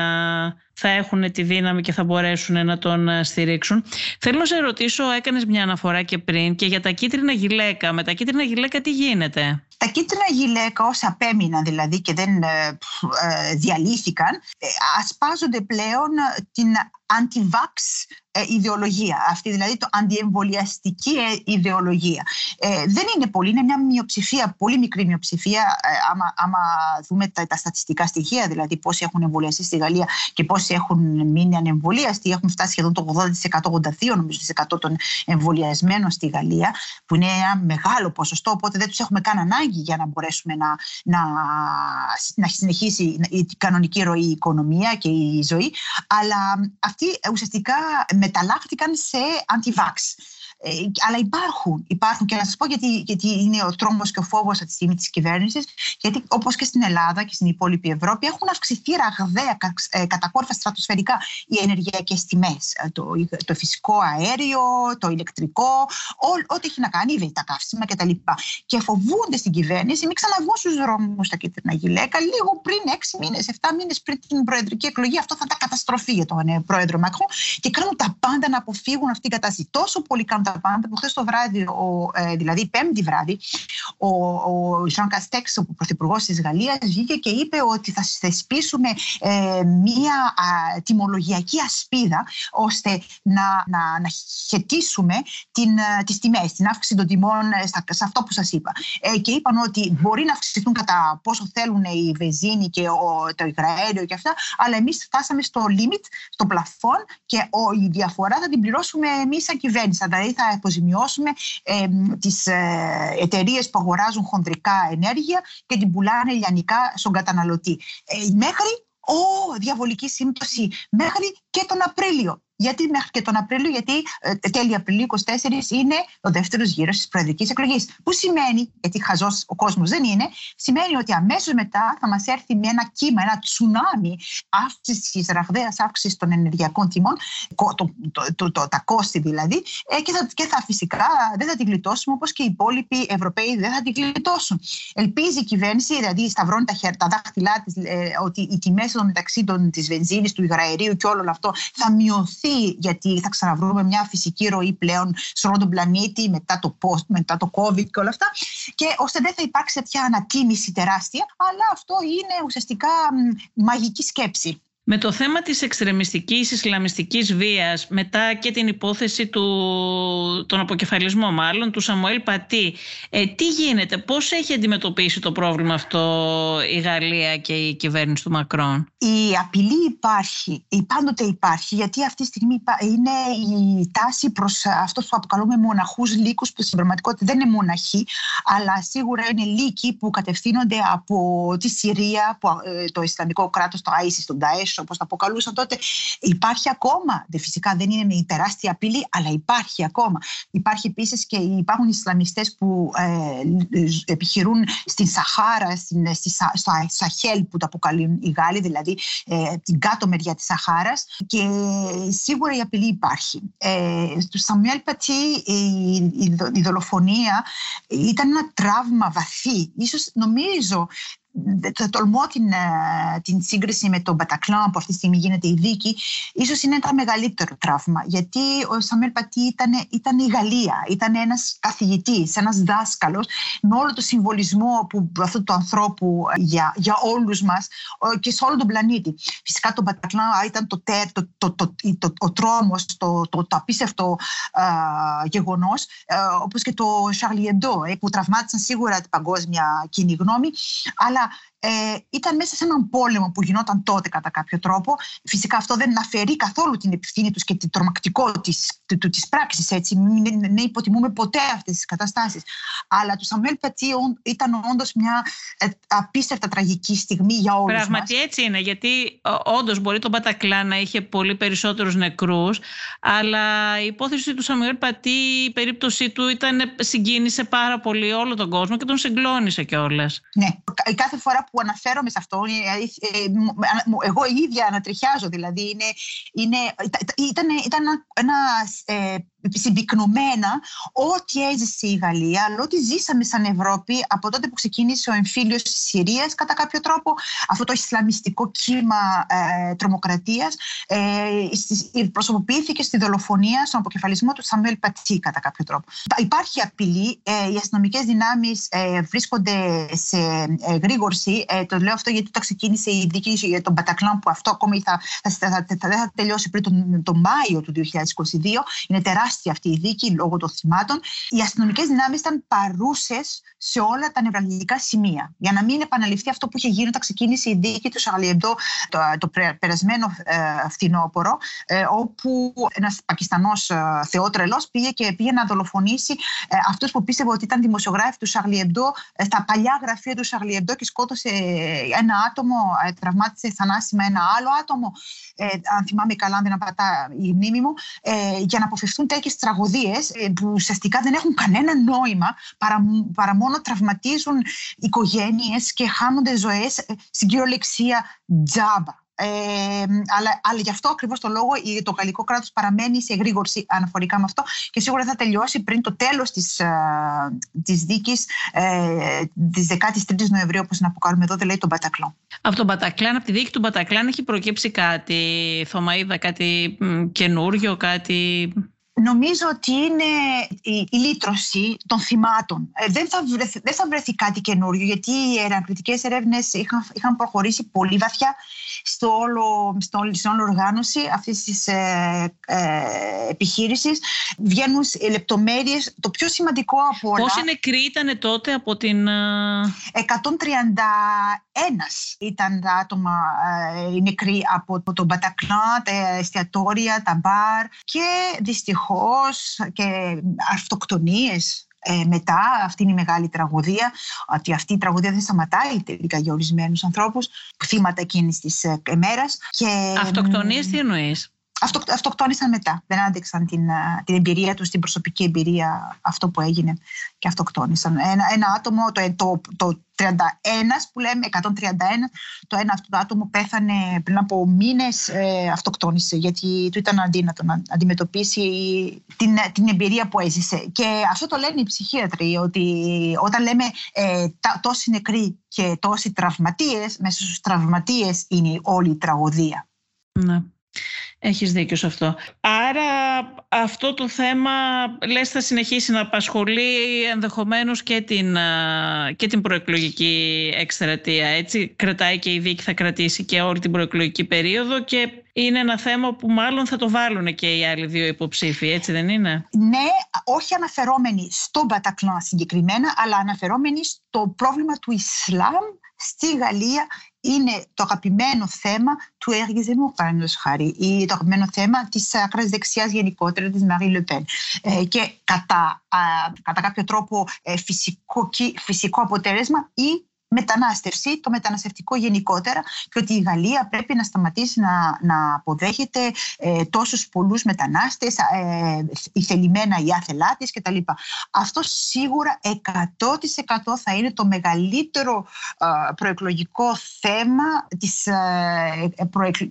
θα έχουν τη δύναμη και θα μπορέσουν να τον ε, στηρίξουν. Θέλω να σε ρωτήσω, έκανες μια αναφορά και πριν και για τα κίτρινα γυλαίκα. Με τα κίτρινα γυλαίκα τι γίνεται; Τα κίτρινα γυλαίκα όσα απέμειναν δηλαδή και δεν ε, ε, διαλύθηκαν ασπάζονται πλέον την anti-vax ιδεολογία, αυτή δηλαδή το αντιεμβολιαστική ιδεολογία. Ε, δεν είναι πολύ, είναι μια μειοψηφία, πολύ μικρή μειοψηφία, ε, άμα, άμα δούμε τα, τα στατιστικά στοιχεία, δηλαδή πόσοι έχουν εμβολιαστεί στη Γαλλία και πόσοι έχουν μείνει ανεμβολίαστοι, έχουν φτάσει σχεδόν το 80%, 82% νομίζω των εμβολιασμένων στη Γαλλία, που είναι ένα μεγάλο ποσοστό, οπότε δεν τους έχουμε καν ανάγκη για να μπορέσουμε να, να, να συνεχίσει η κανονική ροή η οικονομία και η ζωή, αλλά αυτοί ουσιαστικά μεταλλάχθηκαν σε anti-vax. Ε, αλλά υπάρχουν, υπάρχουν και να σας πω γιατί, γιατί είναι ο τρόμος και ο φόβος αυτή τη στιγμή της κυβέρνησης, γιατί όπως και στην Ελλάδα και στην υπόλοιπη Ευρώπη έχουν αυξηθεί ραγδαία, ε, κατακόρυφα στρατοσφαιρικά οι ενεργειακές τιμές. Ε, το, το φυσικό αέριο, το ηλεκτρικό, ό,τι έχει να κάνει, τα καύσιμα κτλ. Και φοβούνται στην κυβέρνηση μην ξαναβγούν στους δρόμους στα κίτρινα γυλαίκα λίγο πριν 6 μήνες, 7 μήνες πριν την προεδρική εκλογή. Αυτό θα τα καταστροφή για τον πρόεδρο Μακρόν και κάνουν τα πάντα να αποφύγουν αυτή την κατάσταση. Τόσο πολύ κάνουν τα πάντα που χθες το βράδυ, ο, ε, δηλαδή πέμπτη βράδυ, ο, ο Ζαν Καστέξ, ο πρωθυπουργός της Γαλλίας, βγήκε και είπε ότι θα θεσπίσουμε ε, μία α, τιμολογιακή ασπίδα ώστε να, να, να χαιτήσουμε την, ε, τις τιμές, την αύξηση των τιμών ε, στα, σε αυτό που σας είπα. Ε, και είπαν ότι μπορεί να αυξηθούν κατά πόσο θέλουν η βεζίνη και ο, το υγραέριο και αυτά, αλλά εμείς φτάσαμε στο limit, στο πλαφόν και ο, η διαφορά θα την πληρώσουμε εμείς σαν κυβέρνηση. Δηλαδή θα αποζημιώσουμε ε, τις ε, εταιρείες που αγοράζουν χονδρικά ενέργεια και την πουλάνε λιανικά στον καταναλωτή. Ε, μέχρι, ο, διαβολική σύμπτωση, μέχρι και τον Απρίλιο. Γιατί μέχρι και τον Απρίλιο, γιατί ε, τέλη Απριλίου 24 είναι ο δεύτερος γύρος της προεδρικής εκλογής. Που σημαίνει, γιατί χαζός ο κόσμος δεν είναι, σημαίνει ότι αμέσως μετά θα μας έρθει με ένα κύμα, ένα τσουνάμι αύξησης, ραγδαίας αύξησης των ενεργειακών τιμών, το, το, το, τα κόστη δηλαδή, ε, και, θα, και θα φυσικά δεν θα την γλιτώσουμε όπως και οι υπόλοιποι Ευρωπαίοι δεν θα την γλιτώσουν. Ελπίζει η κυβέρνηση, δηλαδή σταυρώνει τα, χέρια, τα δάχτυλά της, ε, ότι οι τιμές μεταξύ της βενζίνης, του υγραερίου και όλο αυτό θα μειωθεί γιατί θα ξαναβρούμε μια φυσική ροή πλέον σε όλο τον πλανήτη μετά το, post, μετά το COVID και όλα αυτά και ώστε δεν θα υπάρξει τέτοια ανατίμηση τεράστια αλλά αυτό είναι ουσιαστικά μαγική σκέψη. Με το θέμα της εξτρεμιστικής ισλαμιστικής βίας, μετά και την υπόθεση του, τον αποκεφαλισμό μάλλον, του Σαμουέλ Πατή, ε, τι γίνεται, πώς έχει αντιμετωπίσει το πρόβλημα αυτό η Γαλλία και η κυβέρνηση του Μακρόν; Η απειλή υπάρχει, η πάντοτε υπάρχει, γιατί αυτή τη στιγμή είναι η τάση προς αυτό που αποκαλούμε μοναχούς λύκους, που στην πραγματικότητα δεν είναι μοναχοί, αλλά σίγουρα είναι λύκοι που κατευθύνονται από τη Συρία, από ε, το Ισλαμικό κράτος, το ISIS, τον Daesh, όπως τα αποκαλούσαν τότε, υπάρχει ακόμα. Δεν, φυσικά δεν είναι η τεράστια απειλή, αλλά υπάρχει ακόμα. Υπάρχει επίσης και υπάρχουν Ισλαμιστές που ε, επιχειρούν στην Σαχάρα, στην, στη, στο Σαχέλ που τα αποκαλούν οι Γάλλοι, δηλαδή ε, την κάτω μεριά της Σαχάρας. Και σίγουρα η απειλή υπάρχει. Ε, στο Σαμιέλ Πατσί η, η, η δολοφονία ήταν ένα τραύμα βαθύ. Ίσως νομίζω θα τολμώ την, ε, την σύγκριση με τον Μπατακλάν που αυτή τη στιγμή γίνεται η δίκη, ίσως είναι ένα μεγαλύτερο τραύμα. Γιατί ο Σαμέλ Πατή ήταν, ήταν η Γαλλία, ήταν ένας καθηγητής, ένας δάσκαλος, με όλο το συμβολισμό που, αυτού του ανθρώπου για, για όλους μας και σε όλο τον πλανήτη. Φυσικά το Μπατακλάν ήταν το, το, το, το, το, ο τρόμος, το, το, το απίστευτο γεγονός, όπως και το Charlie Hebdo, ε, που τραυμάτισαν σίγουρα την παγκόσμια κοινή γνώμη, αλλά Merci. Ε, ήταν μέσα σε έναν πόλεμο που γινόταν τότε κατά κάποιο τρόπο. Φυσικά αυτό δεν αφαιρεί καθόλου την ευθύνη τους και την τρομακτικό της πράξης. Έτσι. Μην, μην υποτιμούμε ποτέ αυτές τις καταστάσεις. Αλλά το Σαμουέλ Πατσί ήταν όντως μια ε, απίστευτα τραγική στιγμή για όλους. Πράγματι μας. έτσι είναι, γιατί όντως μπορεί το Μπατακλά να είχε πολύ περισσότερους νεκρούς, αλλά η υπόθεση του Σαμουέλ Πατή, η περίπτωσή του ήταν, συγκίνησε πάρα πολύ όλο τον κόσμο και τον συγκλώνησε κιόλας. Ναι, κάθε φορά που αναφέρομαι σε αυτό, ε, ε, εγώ η ίδια ανατριχιάζω, δηλαδή είναι, είναι, ήταν, ήταν ένα, ένα συμπυκνωμένα ό,τι έζησε η Γαλλία, αλλά ό,τι ζήσαμε σαν Ευρώπη από τότε που ξεκίνησε ο εμφύλιος της Συρίας κατά κάποιο τρόπο αυτό το ισλαμιστικό κύμα ε, τρομοκρατίας ε, προσωποποιήθηκε στη δολοφονία, στον αποκεφαλισμό του Σαμουέλ Πατσί κατά κάποιο τρόπο. Υπάρχει απειλή, ε, οι αστυνομικές δυνάμεις ε, βρίσκονται σε ε, γρήγορση, ε, το λέω αυτό γιατί το ξεκίνησε η δίκη για τον Πατακλάν που αυτό ακόμη θα, θα, θα, θα, θα τελειώσει πριν τον, τον Μάιο του 2022, είναι τεράστιο τεράστια αυτή η δίκη λόγω των θυμάτων. Οι αστυνομικές δυνάμεις ήταν παρούσες σε όλα τα νευραλγικά σημεία. Για να μην επαναληφθεί αυτό που είχε γίνει όταν ξεκίνησε η δίκη του Σαγαλιεντό το, το περασμένο ε, φθινόπωρο, ε, όπου ένας Πακιστανός ε, θεότρελος πήγε και πήγε να δολοφονήσει ε, αυτούς που πίστευε ότι ήταν δημοσιογράφοι του Σαγλιεντό ε, στα παλιά γραφεία του Σαγλιεντό και σκότωσε ένα άτομο, ε, τραυμάτισε θανάσιμα ένα άλλο άτομο. Ε, αν θυμάμαι καλά, αν δεν απατά η μνήμη μου, ε, για να αποφευθούν τέτοιε τραγωδίες ε, που ουσιαστικά δεν έχουν κανένα νόημα παρά, παρά μόνο τραυματίζουν οικογένειες και χάνονται ζωές ε, στην κυριολεξία τζάμπα. Ε, αλλά, αλλά γι' αυτό ακριβώς το λόγο το γαλλικό κράτος παραμένει σε γρήγορση αναφορικά με αυτό και σίγουρα θα τελειώσει πριν το τέλος της της δίκης ε, της 13η Νοεμβρίου, όπως να αποκαλούμε εδώ, δηλαδή τον Μπατακλάν. Από τον Μπατακλάν, από τη δίκη του Μπατακλάν έχει προκύψει κάτι, Θωμαίδα, κάτι καινούριο, κάτι Νομίζω ότι είναι η, λύτρωση των θυμάτων. Ε, δεν, θα βρεθεί, δεν θα βρεθεί κάτι καινούριο, γιατί οι ερευνητικές έρευνες είχαν, είχαν προχωρήσει πολύ βαθιά στο όλο, στο, στην όλη οργάνωση αυτής της ε, ε, επιχείρησης. Βγαίνουν λεπτομέρειες. Το πιο σημαντικό από όλα. Πόσοι νεκροί ήταν τότε από την. 131 ήταν τα άτομα ε, οι νεκροί από τον Μπατακλάν, τα εστιατόρια, τα μπαρ και δυστυχώς δυστυχώς και αυτοκτονίες ε, μετά, αυτή είναι η μεγάλη τραγωδία, ότι αυτή η τραγωδία δεν σταματάει τελικά για ορισμένους ανθρώπους, θύματα εκείνης της ημέρα. Αυτοκτονίες, τι εννοείς; Αυτο, αυτοκτόνησαν μετά. Δεν άντεξαν την, την εμπειρία τους, την προσωπική εμπειρία αυτό που έγινε και αυτοκτόνησαν. Ένα, ένα άτομο, το, το, το 31 που λέμε, 131, το ένα αυτό το άτομο πέθανε πριν από μήνες, ε, αυτοκτόνησε γιατί του ήταν αδύνατο να αντιμετωπίσει την, την εμπειρία που έζησε. Και αυτό το λένε οι ψυχίατροι, ότι όταν λέμε ε, τόσοι νεκροί και τόσοι τραυματίες, μέσα στους τραυματίες είναι όλη η τραγωδία. Ναι. Έχεις δίκιο σε αυτό. Άρα αυτό το θέμα λες θα συνεχίσει να απασχολεί ενδεχομένως και την, και την προεκλογική εκστρατεία. Έτσι; Κρατάει και η δίκη θα κρατήσει και όλη την προεκλογική περίοδο και είναι ένα θέμα που μάλλον θα το βάλουν και οι άλλοι δύο υποψήφοι, έτσι δεν είναι; Ναι, όχι αναφερόμενοι στον Πατακλώνα συγκεκριμένα, αλλά αναφερόμενοι στο πρόβλημα του Ισλάμ στη Γαλλία είναι το αγαπημένο θέμα του Έργη Ζεμούρ, παραδείγματος χάρη, ή το αγαπημένο θέμα της άκρα δεξιάς γενικότερα, της Μαρή Λεπέν. Ε, και κατά, α, κατά κάποιο τρόπο ε, φυσικό, φυσικό αποτέλεσμα ή μετανάστευση, το μεταναστευτικό γενικότερα και ότι η Γαλλία πρέπει να σταματήσει να, να αποδέχεται ε, τόσους πολλούς μετανάστες, ε, ηθελημένα ή άθελά της κτλ. Αυτό σίγουρα 100% θα είναι το μεγαλύτερο ε, προεκλογικό θέμα της, ε,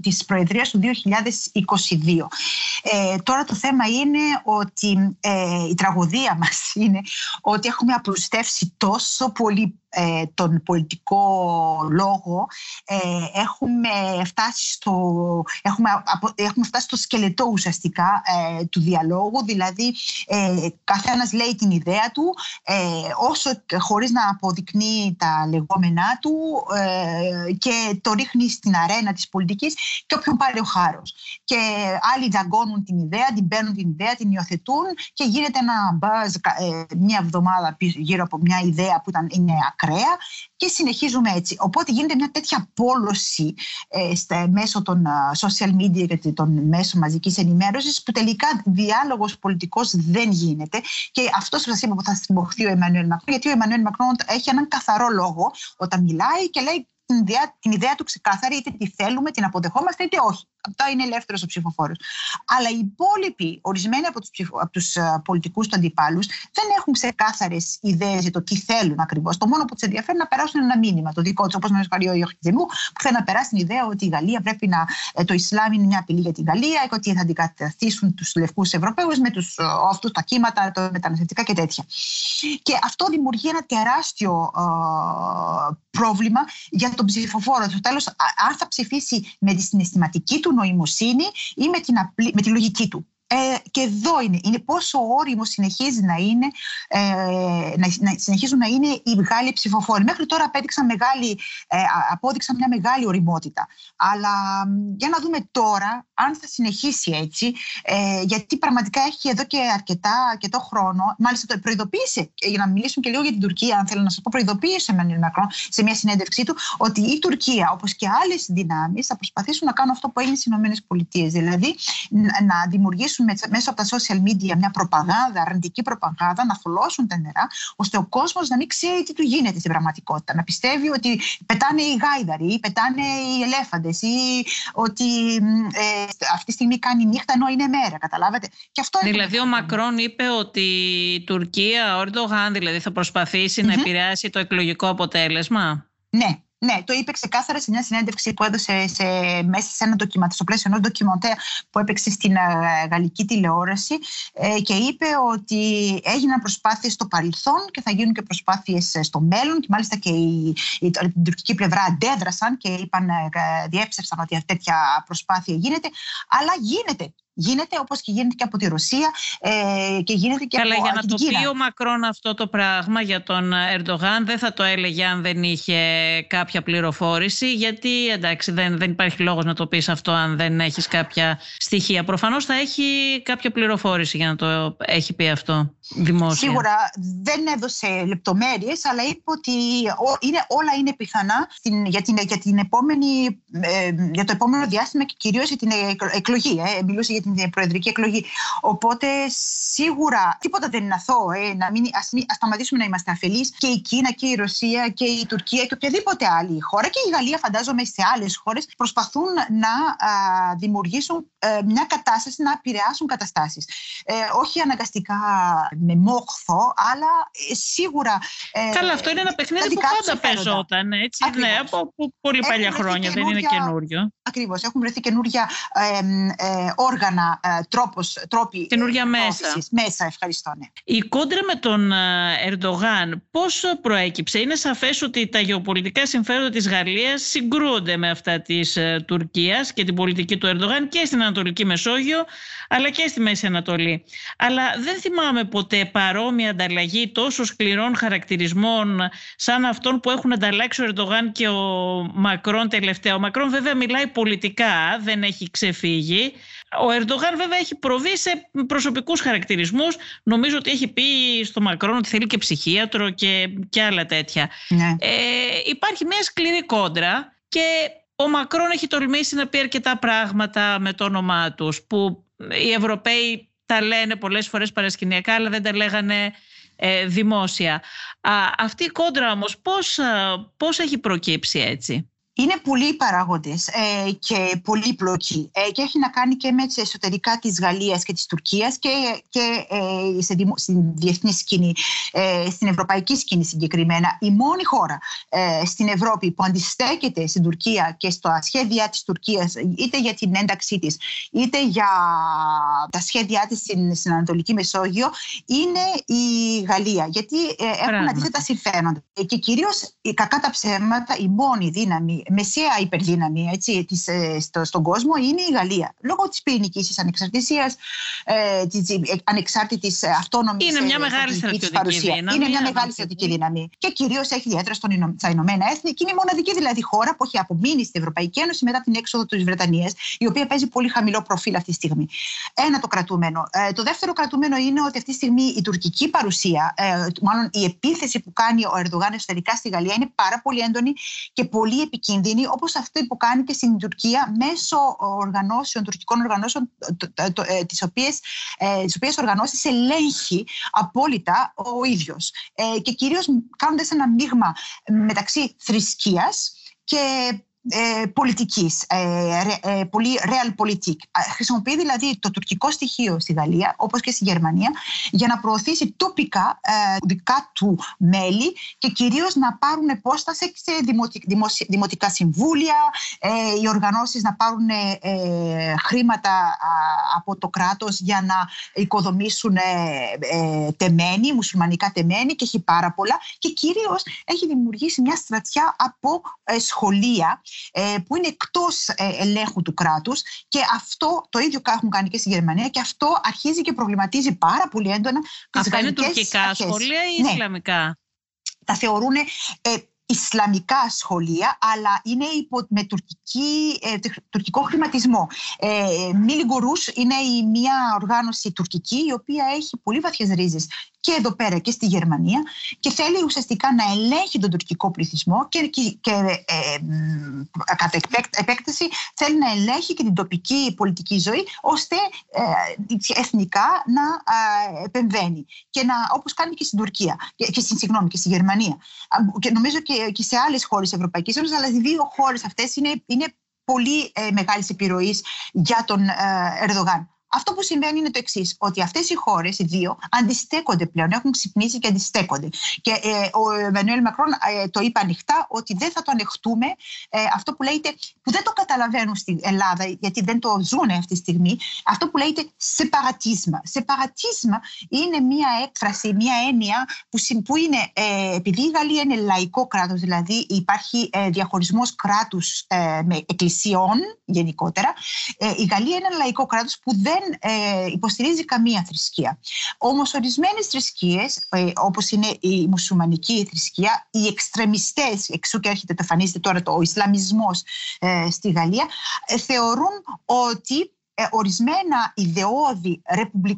της Προεδρίας του 2022. Ε, τώρα το θέμα είναι ότι η τραγωδία μας είναι ότι έχουμε απλουστεύσει τόσο πολύ ε, τον πολιτικό λόγο ε, έχουμε, φτάσει στο, έχουμε, έχουμε φτάσει στο σκελετό ουσιαστικά ε, του διαλόγου. Δηλαδή ε, καθένας λέει την ιδέα του όσο χωρίς να αποδεικνύει τα λεγόμενά του και το ρίχνει στην αρένα της πολιτικής και όποιον πάρει ο χάρος. Και άλλοι δαγκώνουν την ιδέα, την παίρνουν την ιδέα, την υιοθετούν και γίνεται ένα μπαζ μια εβδομάδα γύρω από μια ιδέα που ήταν, είναι ακραία και συνεχίζουμε έτσι. Οπότε γίνεται μια τέτοια πόλωση ε, στα, μέσω των social media και των μέσων μαζικής ενημέρωσης που τελικά διάλογος πολιτικός δεν γίνεται και αυτός σας είπα που θα στριμωχθεί ο Εμμανουέλ Μακρόν γιατί ο Εμμανουέλ Μακρόν έχει έναν καθαρό λόγο όταν μιλάει και λέει την ιδέα, την ιδέα του ξεκάθαρη, είτε τη θέλουμε, την αποδεχόμαστε, είτε όχι. Αυτά είναι ελεύθερος ο ψηφοφόρος. Αλλά οι υπόλοιποι, ορισμένοι από τους τους ε, πολιτικούς του αντιπάλους, δεν έχουν ξεκάθαρες ιδέες για το τι θέλουν ακριβώς. Το μόνο που τους ενδιαφέρει να περάσουν ένα μήνυμα. Το δικό τους, όπως με ο Ιωχτζεμού, που θέλει να περάσει την ιδέα ότι η Γαλλία πρέπει να. Ε, το Ισλάμ είναι μια απειλή για την Γαλλία και ότι θα αντικαταστήσουν τους λευκούς Ευρωπαίους με τους ε, αυτούς τα κύματα, τα μεταναστευτικά και τέτοια. Και αυτό δημιουργεί ένα τεράστιο πρόβλημα για τον ψηφοφόρο. Στο τέλος, αν θα ψηφίσει με τη συναισθηματική του νοημοσύνη ή με, την με τη λογική του. Ε, και εδώ είναι, είναι πόσο όριμο συνεχίζει να είναι, ε, να, να, συνεχίζουν να είναι οι Γάλλοι ψηφοφόροι. Μέχρι τώρα απέδειξαν, μεγάλη, ε, απόδειξαν μια μεγάλη οριμότητα. Αλλά για να δούμε τώρα αν θα συνεχίσει έτσι, ε, γιατί πραγματικά έχει εδώ και αρκετά, αρκετό χρόνο, μάλιστα το προειδοποίησε, για να μιλήσουμε και λίγο για την Τουρκία, αν θέλω να σας πω, προειδοποίησε με τον Μακρόν σε μια συνέντευξή του, ότι η Τουρκία, όπως και άλλες δυνάμεις, θα προσπαθήσουν να κάνουν αυτό που έγινε στις ΗΠΑ. Δηλαδή να δημιουργήσουν μέσω από τα social media μια προπαγάνδα, αρνητική προπαγάνδα, να θολώσουν τα νερά, ώστε ο κόσμος να μην ξέρει τι του γίνεται στην πραγματικότητα. Να πιστεύει ότι πετάνε οι γάιδαροι ή πετάνε οι ελέφαντες ή ότι ε, αυτή τη στιγμή κάνει νύχτα ενώ είναι μέρα. Καταλάβατε; Και αυτό δηλαδή, ο Μακρόν είπε ότι η Τουρκία, ο Ερντογάν δηλαδή, θα προσπαθήσει να επηρεάσει το εκλογικό αποτέλεσμα; Ναι, ναι, το είπε ξεκάθαρα σε μια συνέντευξη που έδωσε σε, μέσα σε ένα ντοκιμαντέρ, στο πλαίσιο ενός ντοκιμαντέρ που έπαιξε στην ε, γαλλική τηλεόραση ε, και είπε ότι έγιναν προσπάθειες στο παρελθόν και θα γίνουν και προσπάθειες ε, στο μέλλον και μάλιστα και η, η, την τουρκική πλευρά αντέδρασαν και είπαν, διέψευσαν ότι τέτοια προσπάθεια γίνεται, αλλά γίνεται γίνεται όπως και γίνεται και από τη Ρωσία ε, και γίνεται και Καλά, από για να την το πει ο Μακρόν αυτό το πράγμα για τον Ερντογάν δεν θα το έλεγε αν δεν είχε κάποια πληροφόρηση γιατί εντάξει δεν, δεν υπάρχει λόγος να το πεις αυτό αν δεν έχεις κάποια στοιχεία. Προφανώς θα έχει κάποια πληροφόρηση για να το έχει πει αυτό. Δημόσια. Σίγουρα δεν έδωσε λεπτομέρειες, αλλά είπε ότι είναι, όλα είναι πιθανά για, την, για, την επόμενη, ε, για το επόμενο διάστημα και κυρίως για την εκλογή. Ε, μιλούσε για την προεδρική εκλογή. Οπότε σίγουρα τίποτα δεν είναι αθώο. Ε, να μην, ας, ας σταματήσουμε να είμαστε αφελείς. Και η Κίνα και η Ρωσία και η Τουρκία και οποιαδήποτε άλλη χώρα και η Γαλλία φαντάζομαι σε άλλες χώρες προσπαθούν να δημιουργήσουν ε, μια κατάσταση, να επηρεάσουν καταστάσεις. Ε, όχι αναγκαστικά με μόχθο, αλλά ε, σίγουρα. Ε, Καλά, αυτό είναι ένα παιχνίδι που πάντα παίζονταν. Έτσι, ναι, από πολύ παλιά χρόνια, δεν είναι καινούριο. Ακριβώς. Έχουν βρεθεί καινούργια ε, όργανα, ε, τρόπος, τρόποι. Καινούργια μέσα. Μέσα, ευχαριστώ. Ναι. Η κόντρα με τον Ερντογάν πώ προέκυψε; Είναι σαφές ότι τα γεωπολιτικά συμφέροντα της Γαλλίας συγκρούονται με αυτά της Τουρκίας και την πολιτική του Ερντογάν και στην Ανατολική Μεσόγειο, αλλά και στη Μέση Ανατολή. Αλλά δεν θυμάμαι ποτέ παρόμοια ανταλλαγή τόσο σκληρών χαρακτηρισμών σαν αυτόν που έχουν ανταλλάξει ο Ερντογάν και ο Μακρόν τελευταία. Ο Μακρόν βέβαια μιλάει πολιτικά, δεν έχει ξεφύγει. Ο Ερντογάν βέβαια έχει προβεί σε προσωπικούς χαρακτηρισμούς. Νομίζω ότι έχει πει στο Μακρόν ότι θέλει και ψυχίατρο και, και άλλα τέτοια. Ναι. Ε, υπάρχει μια σκληρή κόντρα και ο Μακρόν έχει τολμήσει να πει αρκετά πράγματα με το όνομά τους που οι Ευρωπαίοι τα λένε πολλές φορές παρασκηνιακά αλλά δεν τα λέγανε ε, δημόσια. Α, αυτή η κόντρα όμως πώς, πώς έχει προκύψει έτσι; Είναι πολλοί παράγοντες ε, και πολύπλοκοι ε, και έχει να κάνει και με τις εσωτερικά της Γαλλίας και της Τουρκίας και, και ε, σε δημο, στην διεθνή σκηνή, ε, στην ευρωπαϊκή σκηνή συγκεκριμένα. Η μόνη χώρα ε, στην Ευρώπη που αντιστέκεται στην Τουρκία και στα σχέδιά της Τουρκίας είτε για την ένταξή της είτε για τα σχέδιά της στην, στην Ανατολική Μεσόγειο είναι η Γαλλία. Γιατί ε, έχουν αντίθετα συμφέροντα. Και κυρίως κακά τα ψέματα η μόνη δύναμη μεσαία υπερδύναμη έτσι, της, ε, στο, στον κόσμο είναι η Γαλλία. Λόγω της πυρηνική της ανεξαρτησίας, ε, της ε, ανεξάρτητης ε, αυτόνομης Είναι μια μεγάλη στρατιωτική δύναμη. Είναι μια μεγάλη στρατιωτική δύναμη. Και κυρίως έχει ιδιαίτερα στα Ηνωμένα Έθνη και είναι η μοναδική δηλαδή χώρα που έχει απομείνει στην Ευρωπαϊκή Ένωση μετά την έξοδο της Βρετανίας, η οποία παίζει πολύ χαμηλό προφίλ αυτή τη στιγμή. Ένα το κρατούμενο. Ε, το δεύτερο κρατούμενο είναι ότι αυτή τη στιγμή η τουρκική παρουσία, ε, μάλλον η επίθεση που κάνει ο Ερντογάν εσωτερικά στη Γαλλία είναι πάρα πολύ έντονη και πολύ επικίνδυνη κίνδυνοι όπως αυτή που κάνει και στην Τουρκία μέσω οργανώσεων, τουρκικών οργανώσεων ε, τις οποίες, ε, τις οποίες οργανώσεις ελέγχει απόλυτα ο ίδιος. Ε, και κυρίως κάνοντας ένα μείγμα μεταξύ θρησκείας και ε, πολιτικής, ε, ε, πολύ realpolitik. Χρησιμοποιεί δηλαδή το τουρκικό στοιχείο στη Γαλλία, όπως και στη Γερμανία, για να προωθήσει τοπικά ε, δικά του μέλη και κυρίως να πάρουν επόσταση σε δημοτικά συμβούλια, ε, οι οργανώσεις να πάρουν χρήματα από το κράτος για να οικοδομήσουν τεμένη, μουσουλμανικά τεμένη και έχει πάρα πολλά και κυρίως έχει δημιουργήσει μια στρατιά από σχολεία ε, που είναι εκτός ε, ελέγχου του κράτους και αυτό το ίδιο έχουν κάνει και στη Γερμανία και αυτό αρχίζει και προβληματίζει πάρα πολύ έντονα τις Αυτά είναι τουρκικά σχολεία ή ναι. ισλαμικά; Τα θεωρούν ε, Ισλαμικά σχολεία, αλλά είναι υπό, με τουρκική, ε, τουρκικό χρηματισμό. Ε, Μίλι είναι η, μια οργάνωση τουρκική η οποία έχει πολύ βαθιές ρίζες και εδώ πέρα και στη Γερμανία και θέλει ουσιαστικά να ελέγχει τον τουρκικό πληθυσμό και, και ε, κατά επέκταση θέλει να ελέγχει και την τοπική πολιτική ζωή ώστε ε, εθνικά να ε, επεμβαίνει και να, όπως κάνει και στην Τουρκία και, και, συγγνώμη, και στη Γερμανία και νομίζω και, και σε άλλες χώρες Ευρωπαϊκής Ένωσης αλλά οι δύο χώρες αυτές είναι, είναι πολύ ε, μεγάλης επιρροής για τον ε, Ερδογάν. Αυτό που συμβαίνει είναι το εξής, ότι αυτές οι χώρες, οι δύο, αντιστέκονται πλέον, έχουν ξυπνήσει και αντιστέκονται. Και ε, ο Εμμανουέλ Μακρόν ε, το είπε ανοιχτά ότι δεν θα το ανεχτούμε ε, αυτό που λέγεται, που δεν το καταλαβαίνουν στην Ελλάδα, γιατί δεν το ζουν αυτή τη στιγμή, αυτό που λέγεται σεπαρατίσμα. Σεπαρατίσμα είναι μια έκφραση, μια έννοια που, που είναι, ε, επειδή η Γαλλία είναι λαϊκό κράτος, δηλαδή υπάρχει ε, διαχωρισμός κράτους ε, με εκκλησιών γενικότερα, η Γαλλία είναι ένα λαϊκό κράτος που δεν ε, υποστηρίζει καμία θρησκεία. Όμως ορισμένες θρησκείες, ε, όπως είναι η μουσουλμανική θρησκεία, οι εξτρεμιστές, εξού και έρχεται, το φανίζεται τώρα το, ο Ισλαμισμός ε, στη Γαλλία, ε, θεωρούν ότι ε, ορισμένα ιδεώδη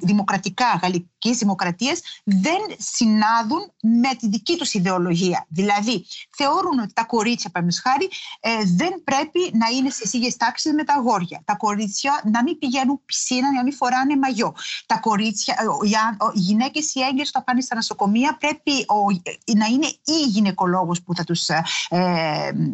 δημοκρατικά γαλλικής δημοκρατίας δεν συνάδουν με τη δική τους ιδεολογία. Δηλαδή, θεωρούν ότι τα κορίτσια, παραδείγματος χάρη, ε, δεν πρέπει να είναι σε ίδιες τάξεις με τα αγόρια. Τα κορίτσια να μην πηγαίνουν πισίνα, να μην φοράνε μαγιό. Τα κορίτσια, οι, οι γυναίκες οι έγκαιρες όταν πάνε στα νοσοκομεία πρέπει ο, να είναι ή γυναικολόγος που θα τους, ε,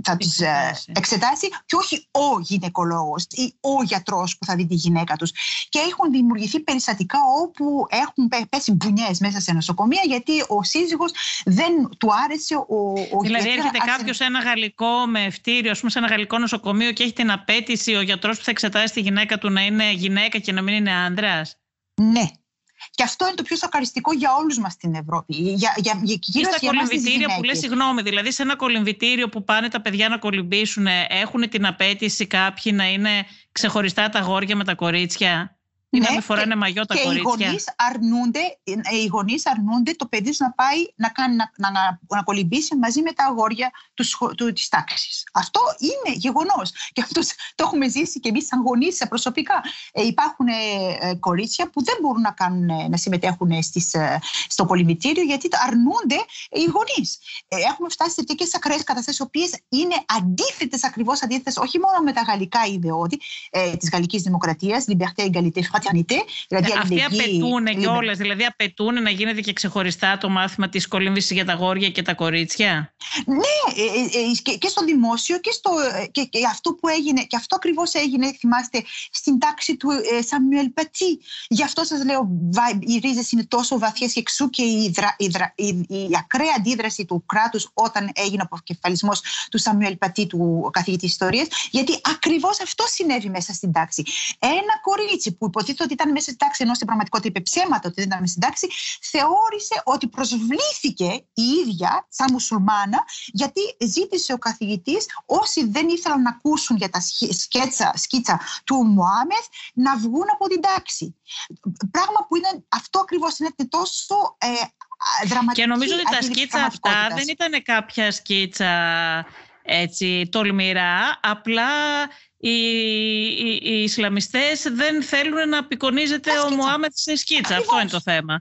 θα τους ε, εξετάσει και όχι ο γυναικολόγος ή ο γιατρός που θα δει τη γυναίκα τους. Και έχουν δημιουργηθεί περιστατικά όπου έχουν πέσει μπουνιές μέσα σε νοσοκομεία γιατί ο σύζυγος δεν του άρεσε ο, ο Δηλαδή έρχεται κάποιος σε ένα γαλλικό με ευτήριο, ας πούμε, σε ένα γαλλικό νοσοκομείο και έχει την απέτηση ο γιατρός που θα εξετάσει τη γυναίκα του να είναι γυναίκα και να μην είναι άντρας; Ναι, και αυτό είναι το πιο σοκαριστικό για όλους μας στην Ευρώπη. Για, για, για, για στα κολυμβητήρια που λέει, συγγνώμη, δηλαδή σε ένα κολυμβητήριο που πάνε τα παιδιά να κολυμπήσουν, έχουν την απέτηση κάποιοι να είναι ξεχωριστά τα γόρια με τα κορίτσια; Ή ναι, να μην φοράνε μαγιό τα και κορίτσια. Οι γονείς, αρνούνται, ε, οι γονείς αρνούνται το παιδί να πάει να, κάνει, να, να, να, να κολυμπήσει μαζί με τα αγόρια τους, του, της τάξης. Αυτό είναι γεγονός. Και αυτό το έχουμε ζήσει και εμείς σαν γονείς προσωπικά. Ε, υπάρχουν ε, ε, κορίτσια που δεν μπορούν να, κάνουν, ε, να συμμετέχουν στις, στο κολυμπητήριο γιατί αρνούνται οι γονείς. Ε, έχουμε φτάσει σε τέτοιες ακραίες καταστάσεις, οι οποίες είναι αντίθετες, ακριβώς αντίθετες, όχι μόνο με τα γαλλικά ιδεώδη ε, της γαλλικής δημοκρατίας, liberté, égalité, Δηλαδή ε, Αυτοί απαιτούν κιόλας, δηλαδή απαιτούν να γίνεται και ξεχωριστά το μάθημα της κολύμβησης για τα γόρια και τα κορίτσια; Ναι, ε, ε, και, και στο δημόσιο και, στο, και, και αυτό που έγινε, και αυτό ακριβώς έγινε, θυμάστε, στην τάξη του Σαμιουέλ Πατή. Γι' αυτό σας λέω, οι ρίζες είναι τόσο βαθιές και εξού και η, δρα, η, δρα, η, η ακραία αντίδραση του κράτους όταν έγινε ο αποκεφαλισμός του Σαμιουέλ Πατή, του καθηγητή Ιστορίας, γιατί ακριβώς αυτό συνέβη μέσα στην τάξη. Ένα κορίτσι που υποτίθεται ότι ήταν μέσα στην τάξη, ενώ στην πραγματικότητα είπε ψέματα ότι δεν ήταν μέσα στην τάξη, θεώρησε ότι προσβλήθηκε η ίδια σαν μουσουλμάνα, γιατί ζήτησε ο καθηγητής όσοι δεν ήθελαν να ακούσουν για τα σκέτσα, σκίτσα του Μωάμεθ να βγουν από την τάξη. Πράγμα που είναι αυτό ακριβώς είναι τόσο ε, δραματική. Και νομίζω ότι τα σκίτσα αυτά δεν ήταν κάποια σκίτσα έτσι τολμηρά, απλά οι, οι, οι Ισλαμιστές δεν θέλουν να απεικονίζεται ο Μωάμετ σε σκίτσα. Αυτό είναι το θέμα.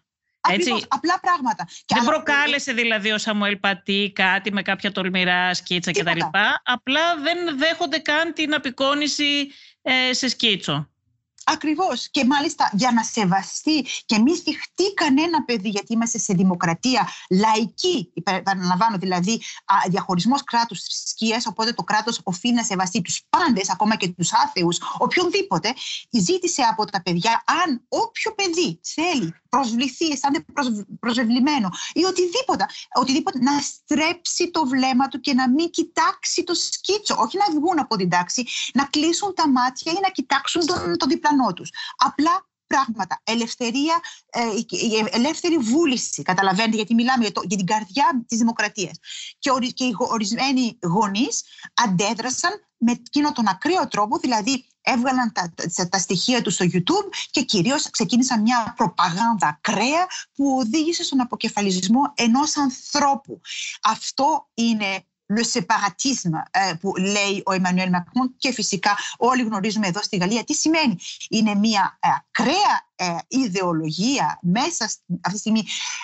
Έτσι. απλά πράγματα. δεν προκάλεσε δηλαδή ο Σαμουέλ Πατή κάτι με κάποια τολμηρά σκίτσα κτλ. Απλά δεν δέχονται καν την απεικόνιση ε, σε σκίτσο. Ακριβώς. Και μάλιστα για να σεβαστεί και μη θυχτεί κανένα παιδί, γιατί είμαστε σε δημοκρατία λαϊκή, επαναλαμβάνω δηλαδή διαχωρισμός κράτους θρησκείας, οπότε το κράτος οφείλει να σεβαστεί τους πάντες, ακόμα και τους άθεους, οποιονδήποτε. Ζήτησε από τα παιδιά, αν όποιο παιδί θέλει προσβληθεί, αισθάνεται προσβεβλημένο ή οτιδήποτε, οτιδήποτε, να στρέψει το βλέμμα του και να μην κοιτάξει το σκίτσο. Όχι να βγουν από την τάξη, να κλείσουν τα μάτια ή να κοιτάξουν τον, τον διπλανό του. Απλά πράγματα. Ελευθερία, ε, ελεύθερη βούληση, καταλαβαίνετε, γιατί μιλάμε για, το, για την καρδιά της δημοκρατίας. Και, και οι ορισμένοι γονείς αντέδρασαν με εκείνο τον ακραίο τρόπο, δηλαδή έβγαλαν τα, τα, στοιχεία τους στο YouTube και κυρίως ξεκίνησαν μια προπαγάνδα ακραία που οδήγησε στον αποκεφαλισμό ενός ανθρώπου. Αυτό είναι le séparatisme ε, που λέει ο Εμμανουέλ Μακρόν και φυσικά όλοι γνωρίζουμε εδώ στη Γαλλία τι σημαίνει. Είναι μια ε, ακραία ε, ιδεολογία μέσα αυτή τη στιγμή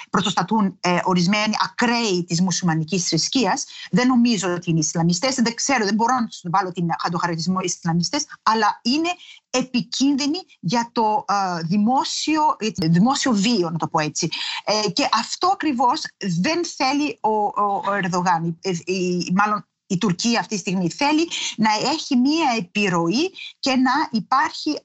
πρωτοστατούν ε, ορισμένοι ακραίοι της μουσουλμανικής θρησκείας. Δεν νομίζω ότι είναι Ισλαμιστές, δεν ξέρω, δεν μπορώ να τους βάλω την, τον χαρακτηρισμό Ισλαμιστές, αλλά είναι επικίνδυνοι για το ε, δημόσιο, δημόσιο βίο, να το πω έτσι. Ε, και αυτό ακριβώς δεν θέλει ο, ο, ο Ερδογάν, μάλλον η Τουρκία αυτή τη στιγμή θέλει να έχει μία επιρροή και να υπάρχει,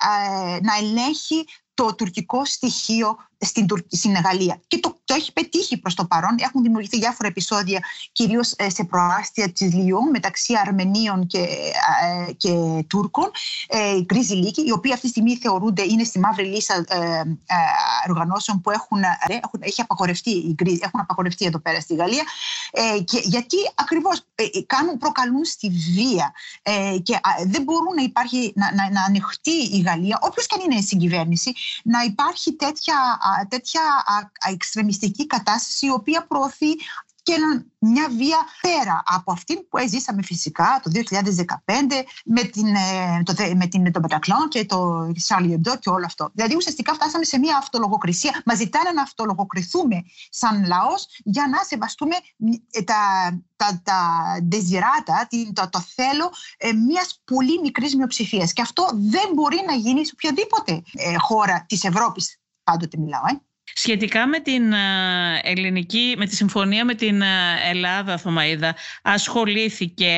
να ελέγχει το τουρκικό στοιχείο στην, στην Γαλλία. Και το, το έχει πετύχει προς το παρόν. Έχουν δημιουργηθεί διάφορα επεισόδια, κυρίως ε, σε προάστια της Λιόν, μεταξύ Αρμενίων και, ε, και Τούρκων, ε, γκρίζι λύκη, οι οποίοι αυτή τη στιγμή θεωρούνται είναι στη μαύρη λίστα ε, ε, οργανώσεων που έχουν, ε, έχουν, έχει απαγορευτεί, έχουν απαγορευτεί εδώ πέρα στη Γαλλία. Ε, και γιατί ακριβώς κάνουν, προκαλούν στη βία και δεν μπορούν να υπάρχει, να, να, να ανοιχτεί η Γαλλία, όποιος και αν είναι η συγκυβέρνηση, να υπάρχει τέτοια τέτοια εξτρεμιστική κατάσταση η οποία προωθεί και μια βία πέρα από αυτή που έζησαμε φυσικά το 2015 με, την, ε, το, με την, το Bataclan και το Charlie Hebdo και όλο αυτό. Δηλαδή ουσιαστικά φτάσαμε σε μια αυτολογοκρισία. Μας ζητάνε να αυτολογοκριθούμε σαν λαός για να σεβαστούμε ε, τα, τα, τα δεζιράτα, το, το θέλω ε, μιας πολύ μικρής μειοψηφίας. Και αυτό δεν μπορεί να γίνει σε οποιαδήποτε ε, χώρα της Ευρώπης. Πάντοτε μιλάω, ε. Σχετικά με την ε, ελληνική, με τη συμφωνία με την ε, Ελλάδα, Θωμαίδα, ασχολήθηκε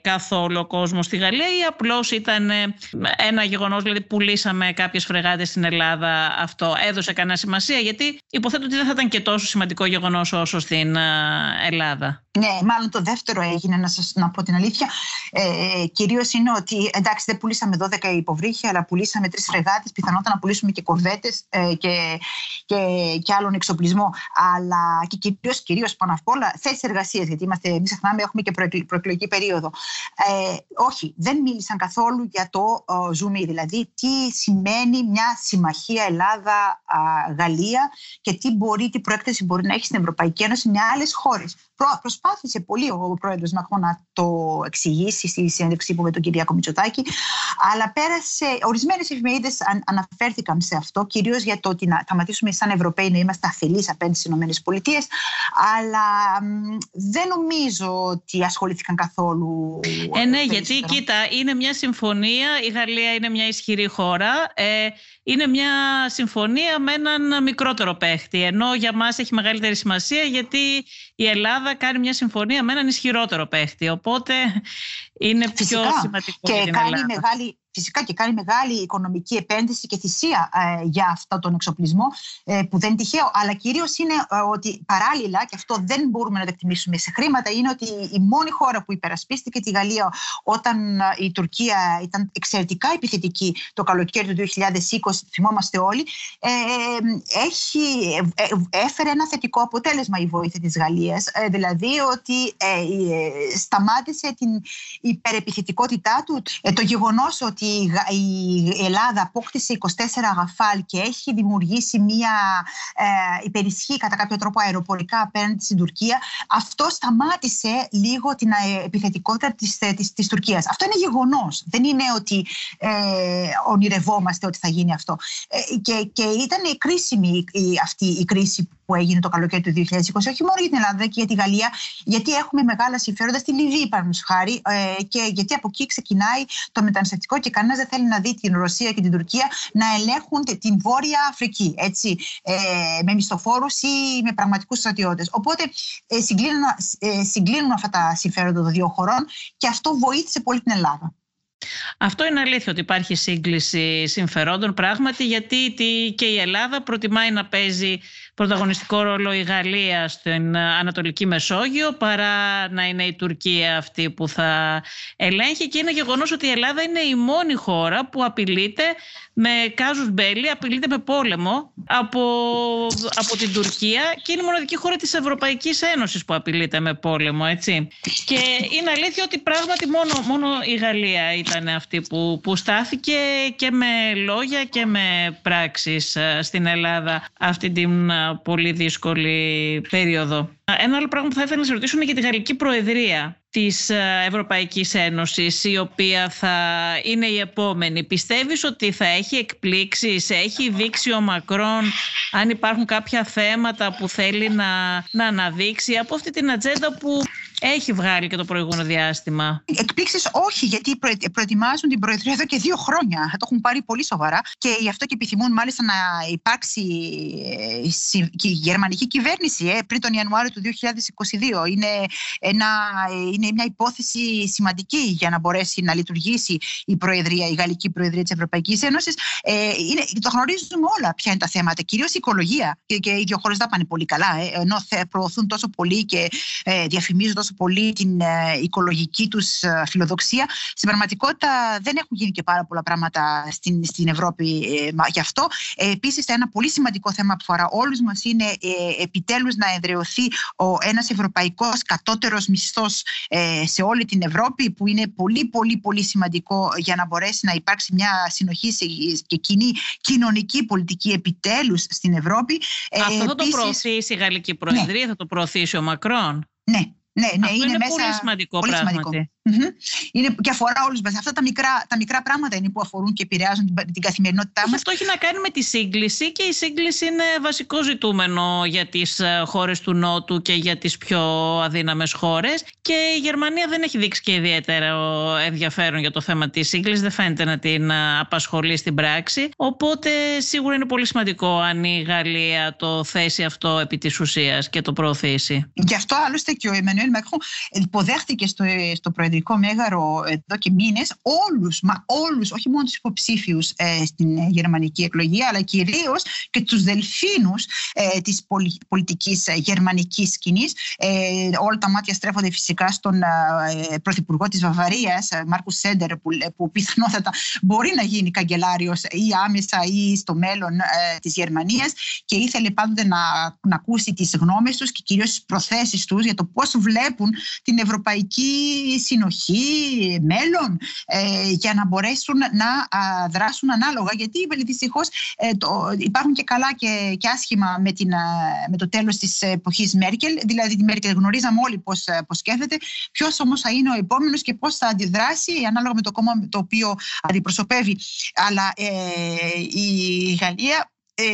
καθόλου ο κόσμος στη Γαλλία ή απλώς ήταν ε, ένα γεγονός, δηλαδή πουλήσαμε κάποιες φρεγάτες στην Ελλάδα, αυτό έδωσε κανένα σημασία, γιατί υποθέτω ότι δεν θα ήταν και τόσο σημαντικό γεγονός όσο στην Ελλάδα. Ναι, μάλλον το δεύτερο έγινε, να σας να πω την αλήθεια. Ε, Κυρίως είναι ότι εντάξει, δεν πουλήσαμε 12 υποβρύχια, αλλά πουλήσαμε τρεις φρεγάτες. Πιθανότατα να πουλήσουμε και κορβέτε ε, και, και, και άλλον εξοπλισμό. Αλλά και κυρίως κυρίως πάνω απ' όλα θέσεις εργασίας, γιατί είμαστε, μην ξεχνάμε, έχουμε και προεκλογική περίοδο. Ε, όχι, δεν μίλησαν καθόλου για το ε, ζουμί. Δηλαδή, τι σημαίνει μια συμμαχία Ελλάδα-Γαλλία και τι, μπορεί, τι προέκταση μπορεί να έχει στην Ευρωπαϊκή Ένωση με άλλες χώρες προσπάθησε πολύ ο πρόεδρος Μακρόν να το εξηγήσει στη συνέντευξή που με τον Κυριάκο Μητσοτάκη, αλλά πέρασε, ορισμένες εφημερίδες αναφέρθηκαν σε αυτό, κυρίως για το ότι να σταματήσουμε σαν Ευρωπαίοι να είμαστε αφελείς απέναντι στις ΗΠΑ, αλλά δεν νομίζω ότι ασχολήθηκαν καθόλου. Ε, ναι, γιατί κοίτα, είναι μια συμφωνία, η Γαλλία είναι μια ισχυρή χώρα, ε, είναι μια συμφωνία με έναν μικρότερο παίχτη, ενώ για μας έχει μεγαλύτερη σημασία γιατί η Ελλάδα κάνει μια συμφωνία με έναν ισχυρότερο παίχτη. Οπότε είναι πιο σημαντικό και για την κάνει μεγάλη φυσικά και κάνει μεγάλη οικονομική επένδυση και θυσία ε, για αυτό τον εξοπλισμό ε, που δεν είναι τυχαίο. Αλλά κυρίως είναι ε, ότι παράλληλα, και αυτό δεν μπορούμε να το εκτιμήσουμε σε χρήματα, είναι ότι η μόνη χώρα που υπερασπίστηκε τη Γαλλία όταν η Τουρκία ήταν εξαιρετικά επιθετική το καλοκαίρι του 2020, θυμόμαστε όλοι, έχει, έφερε ένα θετικό αποτέλεσμα η βοήθεια της Γαλλίας, δηλαδή ότι σταμάτησε την υπερεπιθετικότητά του. Το γεγονός ότι η Ελλάδα απόκτησε 24 αγαφάλ και έχει δημιουργήσει μια ε, υπερισχύ κατά κάποιο τρόπο αεροπορικά απέναντι στην Τουρκία, αυτό σταμάτησε λίγο την ε, επιθετικότητα της, ε, της, της Τουρκίας. Αυτό είναι γεγονός. Δεν είναι ότι ε, ονειρευόμαστε ότι θα γίνει αυτό. Ε, και, και ήταν κρίσιμη η, αυτή η κρίση που έγινε το καλοκαίρι του 2020, όχι μόνο για την Ελλάδα και για τη Γαλλία, γιατί έχουμε μεγάλα συμφέροντα στη Λιβύη, παραδείγματος χάρη, ε, και γιατί από εκεί ξεκινάει το μεταναστευτικό και κανένας δεν θέλει να δει την Ρωσία και την Τουρκία να ελέγχουν την Βόρεια Αφρική, έτσι, ε, με μισθοφόρους ή με πραγματικούς στρατιώτες. Οπότε ε, συγκλίνουν, ε, συγκλίνουν αυτά τα συμφέροντα των δύο χωρών και αυτό βοήθησε πολύ την Ελλάδα. Αυτό είναι αλήθεια ότι υπάρχει σύγκληση συμφερόντων πράγματι γιατί και η Ελλάδα προτιμάει να παίζει πρωταγωνιστικό ρόλο η Γαλλία στην Ανατολική Μεσόγειο παρά να είναι η Τουρκία αυτή που θα ελέγχει και είναι γεγονός ότι η Ελλάδα είναι η μόνη χώρα που απειλείται με κάζους μπέλη, απειλείται με πόλεμο από, από την Τουρκία και είναι η μοναδική χώρα της Ευρωπαϊκής Ένωσης που απειλείται με πόλεμο, έτσι. Και είναι αλήθεια ότι πράγματι μόνο, μόνο η Γαλλία ήταν αυτή που, που στάθηκε και με λόγια και με πράξεις ε, στην Ελλάδα αυτή την ε, πολύ δύσκολη περίοδο. Ένα άλλο πράγμα που θα ήθελα να σε ρωτήσω είναι για τη Γαλλική Προεδρία της ε, Ευρωπαϊκής Ένωσης η οποία θα είναι η επόμενη. Πιστεύεις ότι θα έχει εκπλήξεις, έχει δείξει ο Μακρόν αν υπάρχουν κάποια θέματα που θέλει να, να αναδείξει από αυτή την ατζέντα που έχει βγάλει και το προηγούμενο διάστημα. Εκπλήξεις όχι, γιατί προετοιμάζουν την Προεδρία εδώ και δύο χρόνια. Θα το έχουν πάρει πολύ σοβαρά και γι' αυτό και επιθυμούν μάλιστα να υπάρξει ε, η γερμανική κυβέρνηση ε, πριν τον Ιανουάριο του 2022. Είναι, ένα, είναι μια υπόθεση σημαντική για να μπορέσει να λειτουργήσει η Προεδρία, η Γαλλική Προεδρία της Ευρωπαϊκής Ένωσης. Ε, το γνωρίζουμε όλα ποια είναι τα θέματα, κυρίως η οικολογία. Και, και οι δύο χώρες δεν πάνε πολύ καλά, ε, ενώ προωθούν τόσο πολύ και ε, διαφημίζουν τόσο τόσο πολύ την οικολογική τους φιλοδοξία. Στην πραγματικότητα δεν έχουν γίνει και πάρα πολλά πράγματα στην, στην Ευρώπη γι' αυτό. Επίσης ένα πολύ σημαντικό θέμα που αφορά όλους μας είναι επιτέλους να εδραιωθεί ο ένας ευρωπαϊκός κατώτερος μισθός σε όλη την Ευρώπη που είναι πολύ πολύ πολύ σημαντικό για να μπορέσει να υπάρξει μια συνοχή και κοινή κοινωνική πολιτική επιτέλους στην Ευρώπη. Αυτό θα το προωθήσει η Γαλλική Προεδρία, ναι. θα το προωθήσει ο Μακρόν; Ναι, ναι, ναι, είναι, είναι, μέσα... πολύ σημαντικό πολύ πράγματι. Είναι, και αφορά όλους μας. Αυτά τα μικρά, τα μικρά πράγματα είναι που αφορούν και επηρεάζουν την, την καθημερινότητά μας. Αυτό έχει να κάνει με τη σύγκληση και η σύγκληση είναι βασικό ζητούμενο για τις ε, χώρες του Νότου και για τις πιο αδύναμες χώρες. Και η Γερμανία δεν έχει δείξει και ιδιαίτερο ενδιαφέρον για το θέμα της σύγκλησης. Δεν φαίνεται να την ε, απασχολεί στην πράξη. Οπότε σίγουρα είναι πολύ σημαντικό αν η Γαλλία το θέσει αυτό επί της ουσίας και το προωθήσει. Γι' αυτό άλλωστε και ο Εμμανουέλ Μακρόν υποδέχτηκε στο, στο Προεδρικό Μέγαρο εδώ και μήνες όλους, μα όλους, όχι μόνο τους υποψήφιους ε, στην γερμανική εκλογή, αλλά κυρίως και τους δελφίνους ε, της πολι, πολιτικής ε, γερμανικής σκηνής. Ε, όλα τα μάτια στρέφονται φυσικά στον ε, πρωθυπουργό της Βαβαρίας, ε, Μάρκους Σέντερ, που, που πιθανότατα μπορεί να γίνει καγκελάριος ή άμεσα ή στο μέλλον ε, της Γερμανίας και ήθελε πάντοτε να, να ακούσει τις γνώμες τους και κυρίως τις προθέσεις τους για το πώς βλέπουν την ευρωπαϊκή συνοχή, μέλλον, ε, για να μπορέσουν να α, δράσουν ανάλογα. Γιατί δυστυχώς ε, υπάρχουν και καλά και, και άσχημα με, την, με το τέλος της εποχής Μέρκελ. Δηλαδή, τη Μέρκελ γνωρίζαμε όλοι πώς πώς σκέφτεται. Ποιος όμως θα είναι ο επόμενος και πώς θα αντιδράσει ανάλογα με το κόμμα το οποίο αντιπροσωπεύει. Αλλά ε, η Γαλλία ε,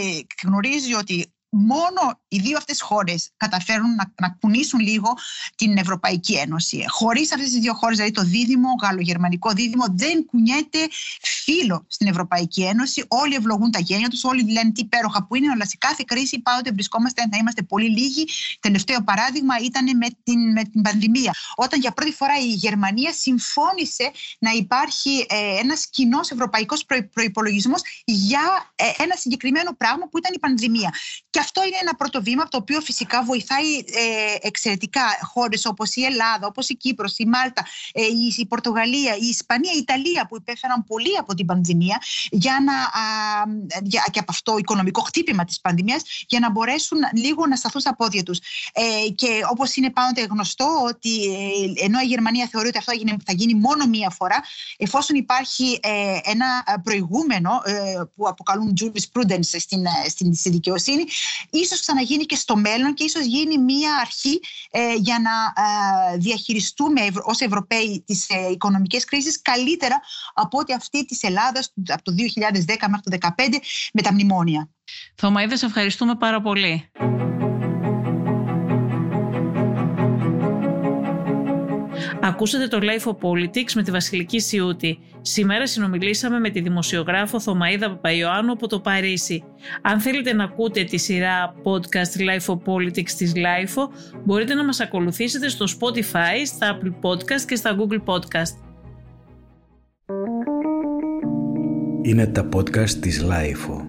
γνωρίζει ότι μόνο οι δύο αυτές χώρες καταφέρουν να, να κουνήσουν λίγο την Ευρωπαϊκή Ένωση. Χωρίς αυτές τις δύο χώρες, δηλαδή το δίδυμο, γαλλογερμανικό δίδυμο, δεν κουνιέται φίλο στην Ευρωπαϊκή Ένωση. Όλοι ευλογούν τα γένεια τους, όλοι λένε τι υπέροχα που είναι, αλλά σε κάθε κρίση πάντοτε βρισκόμαστε να είμαστε πολύ λίγοι. Τελευταίο παράδειγμα ήταν με την, με την πανδημία. Όταν για πρώτη φορά η Γερμανία συμφώνησε να υπάρχει ε, ένας κοινός ευρωπαϊκός προϋπολογισμός για ε, ένα συγκεκριμένο πράγμα που ήταν η πανδημία. Και αυτό είναι ένα πρώτο βήμα το οποίο φυσικά βοηθάει ε, εξαιρετικά χώρες όπως η Ελλάδα, όπως η Κύπρος, η Μάλτα, ε, η, Πορτογαλία, η Ισπανία, η Ιταλία που υπέφεραν πολύ από την πανδημία για να, α, για, και από αυτό το οικονομικό χτύπημα της πανδημίας για να μπορέσουν λίγο να σταθούν στα πόδια τους. Ε, και όπως είναι πάντοτε γνωστό ότι ε, ενώ η Γερμανία θεωρεί ότι αυτό θα γίνει, μόνο μία φορά, εφόσον υπάρχει ε, ένα προηγούμενο που αποκαλούν jurisprudence στην, στην, στην δικαιοσύνη, ίσως ξαναγίνει και στο μέλλον και ίσως γίνει μία αρχή ε, για να ε, διαχειριστούμε ως Ευρωπαίοι τις ε, οικονομικές κρίσεις καλύτερα από ό,τι αυτή της Ελλάδας από το 2010 μέχρι το 2015 με τα μνημόνια. Θωμαίδα, σε ευχαριστούμε πάρα πολύ. Ακούσατε το Life of Politics με τη Βασιλική Σιούτη. Σήμερα συνομιλήσαμε με τη δημοσιογράφο Θωμαίδα Παπαϊωάννου από το Παρίσι. Αν θέλετε να ακούτε τη σειρά podcast Life of Politics της Life, μπορείτε να μας ακολουθήσετε στο Spotify, στα Apple Podcast και στα Google Podcast. Είναι τα podcast της Life.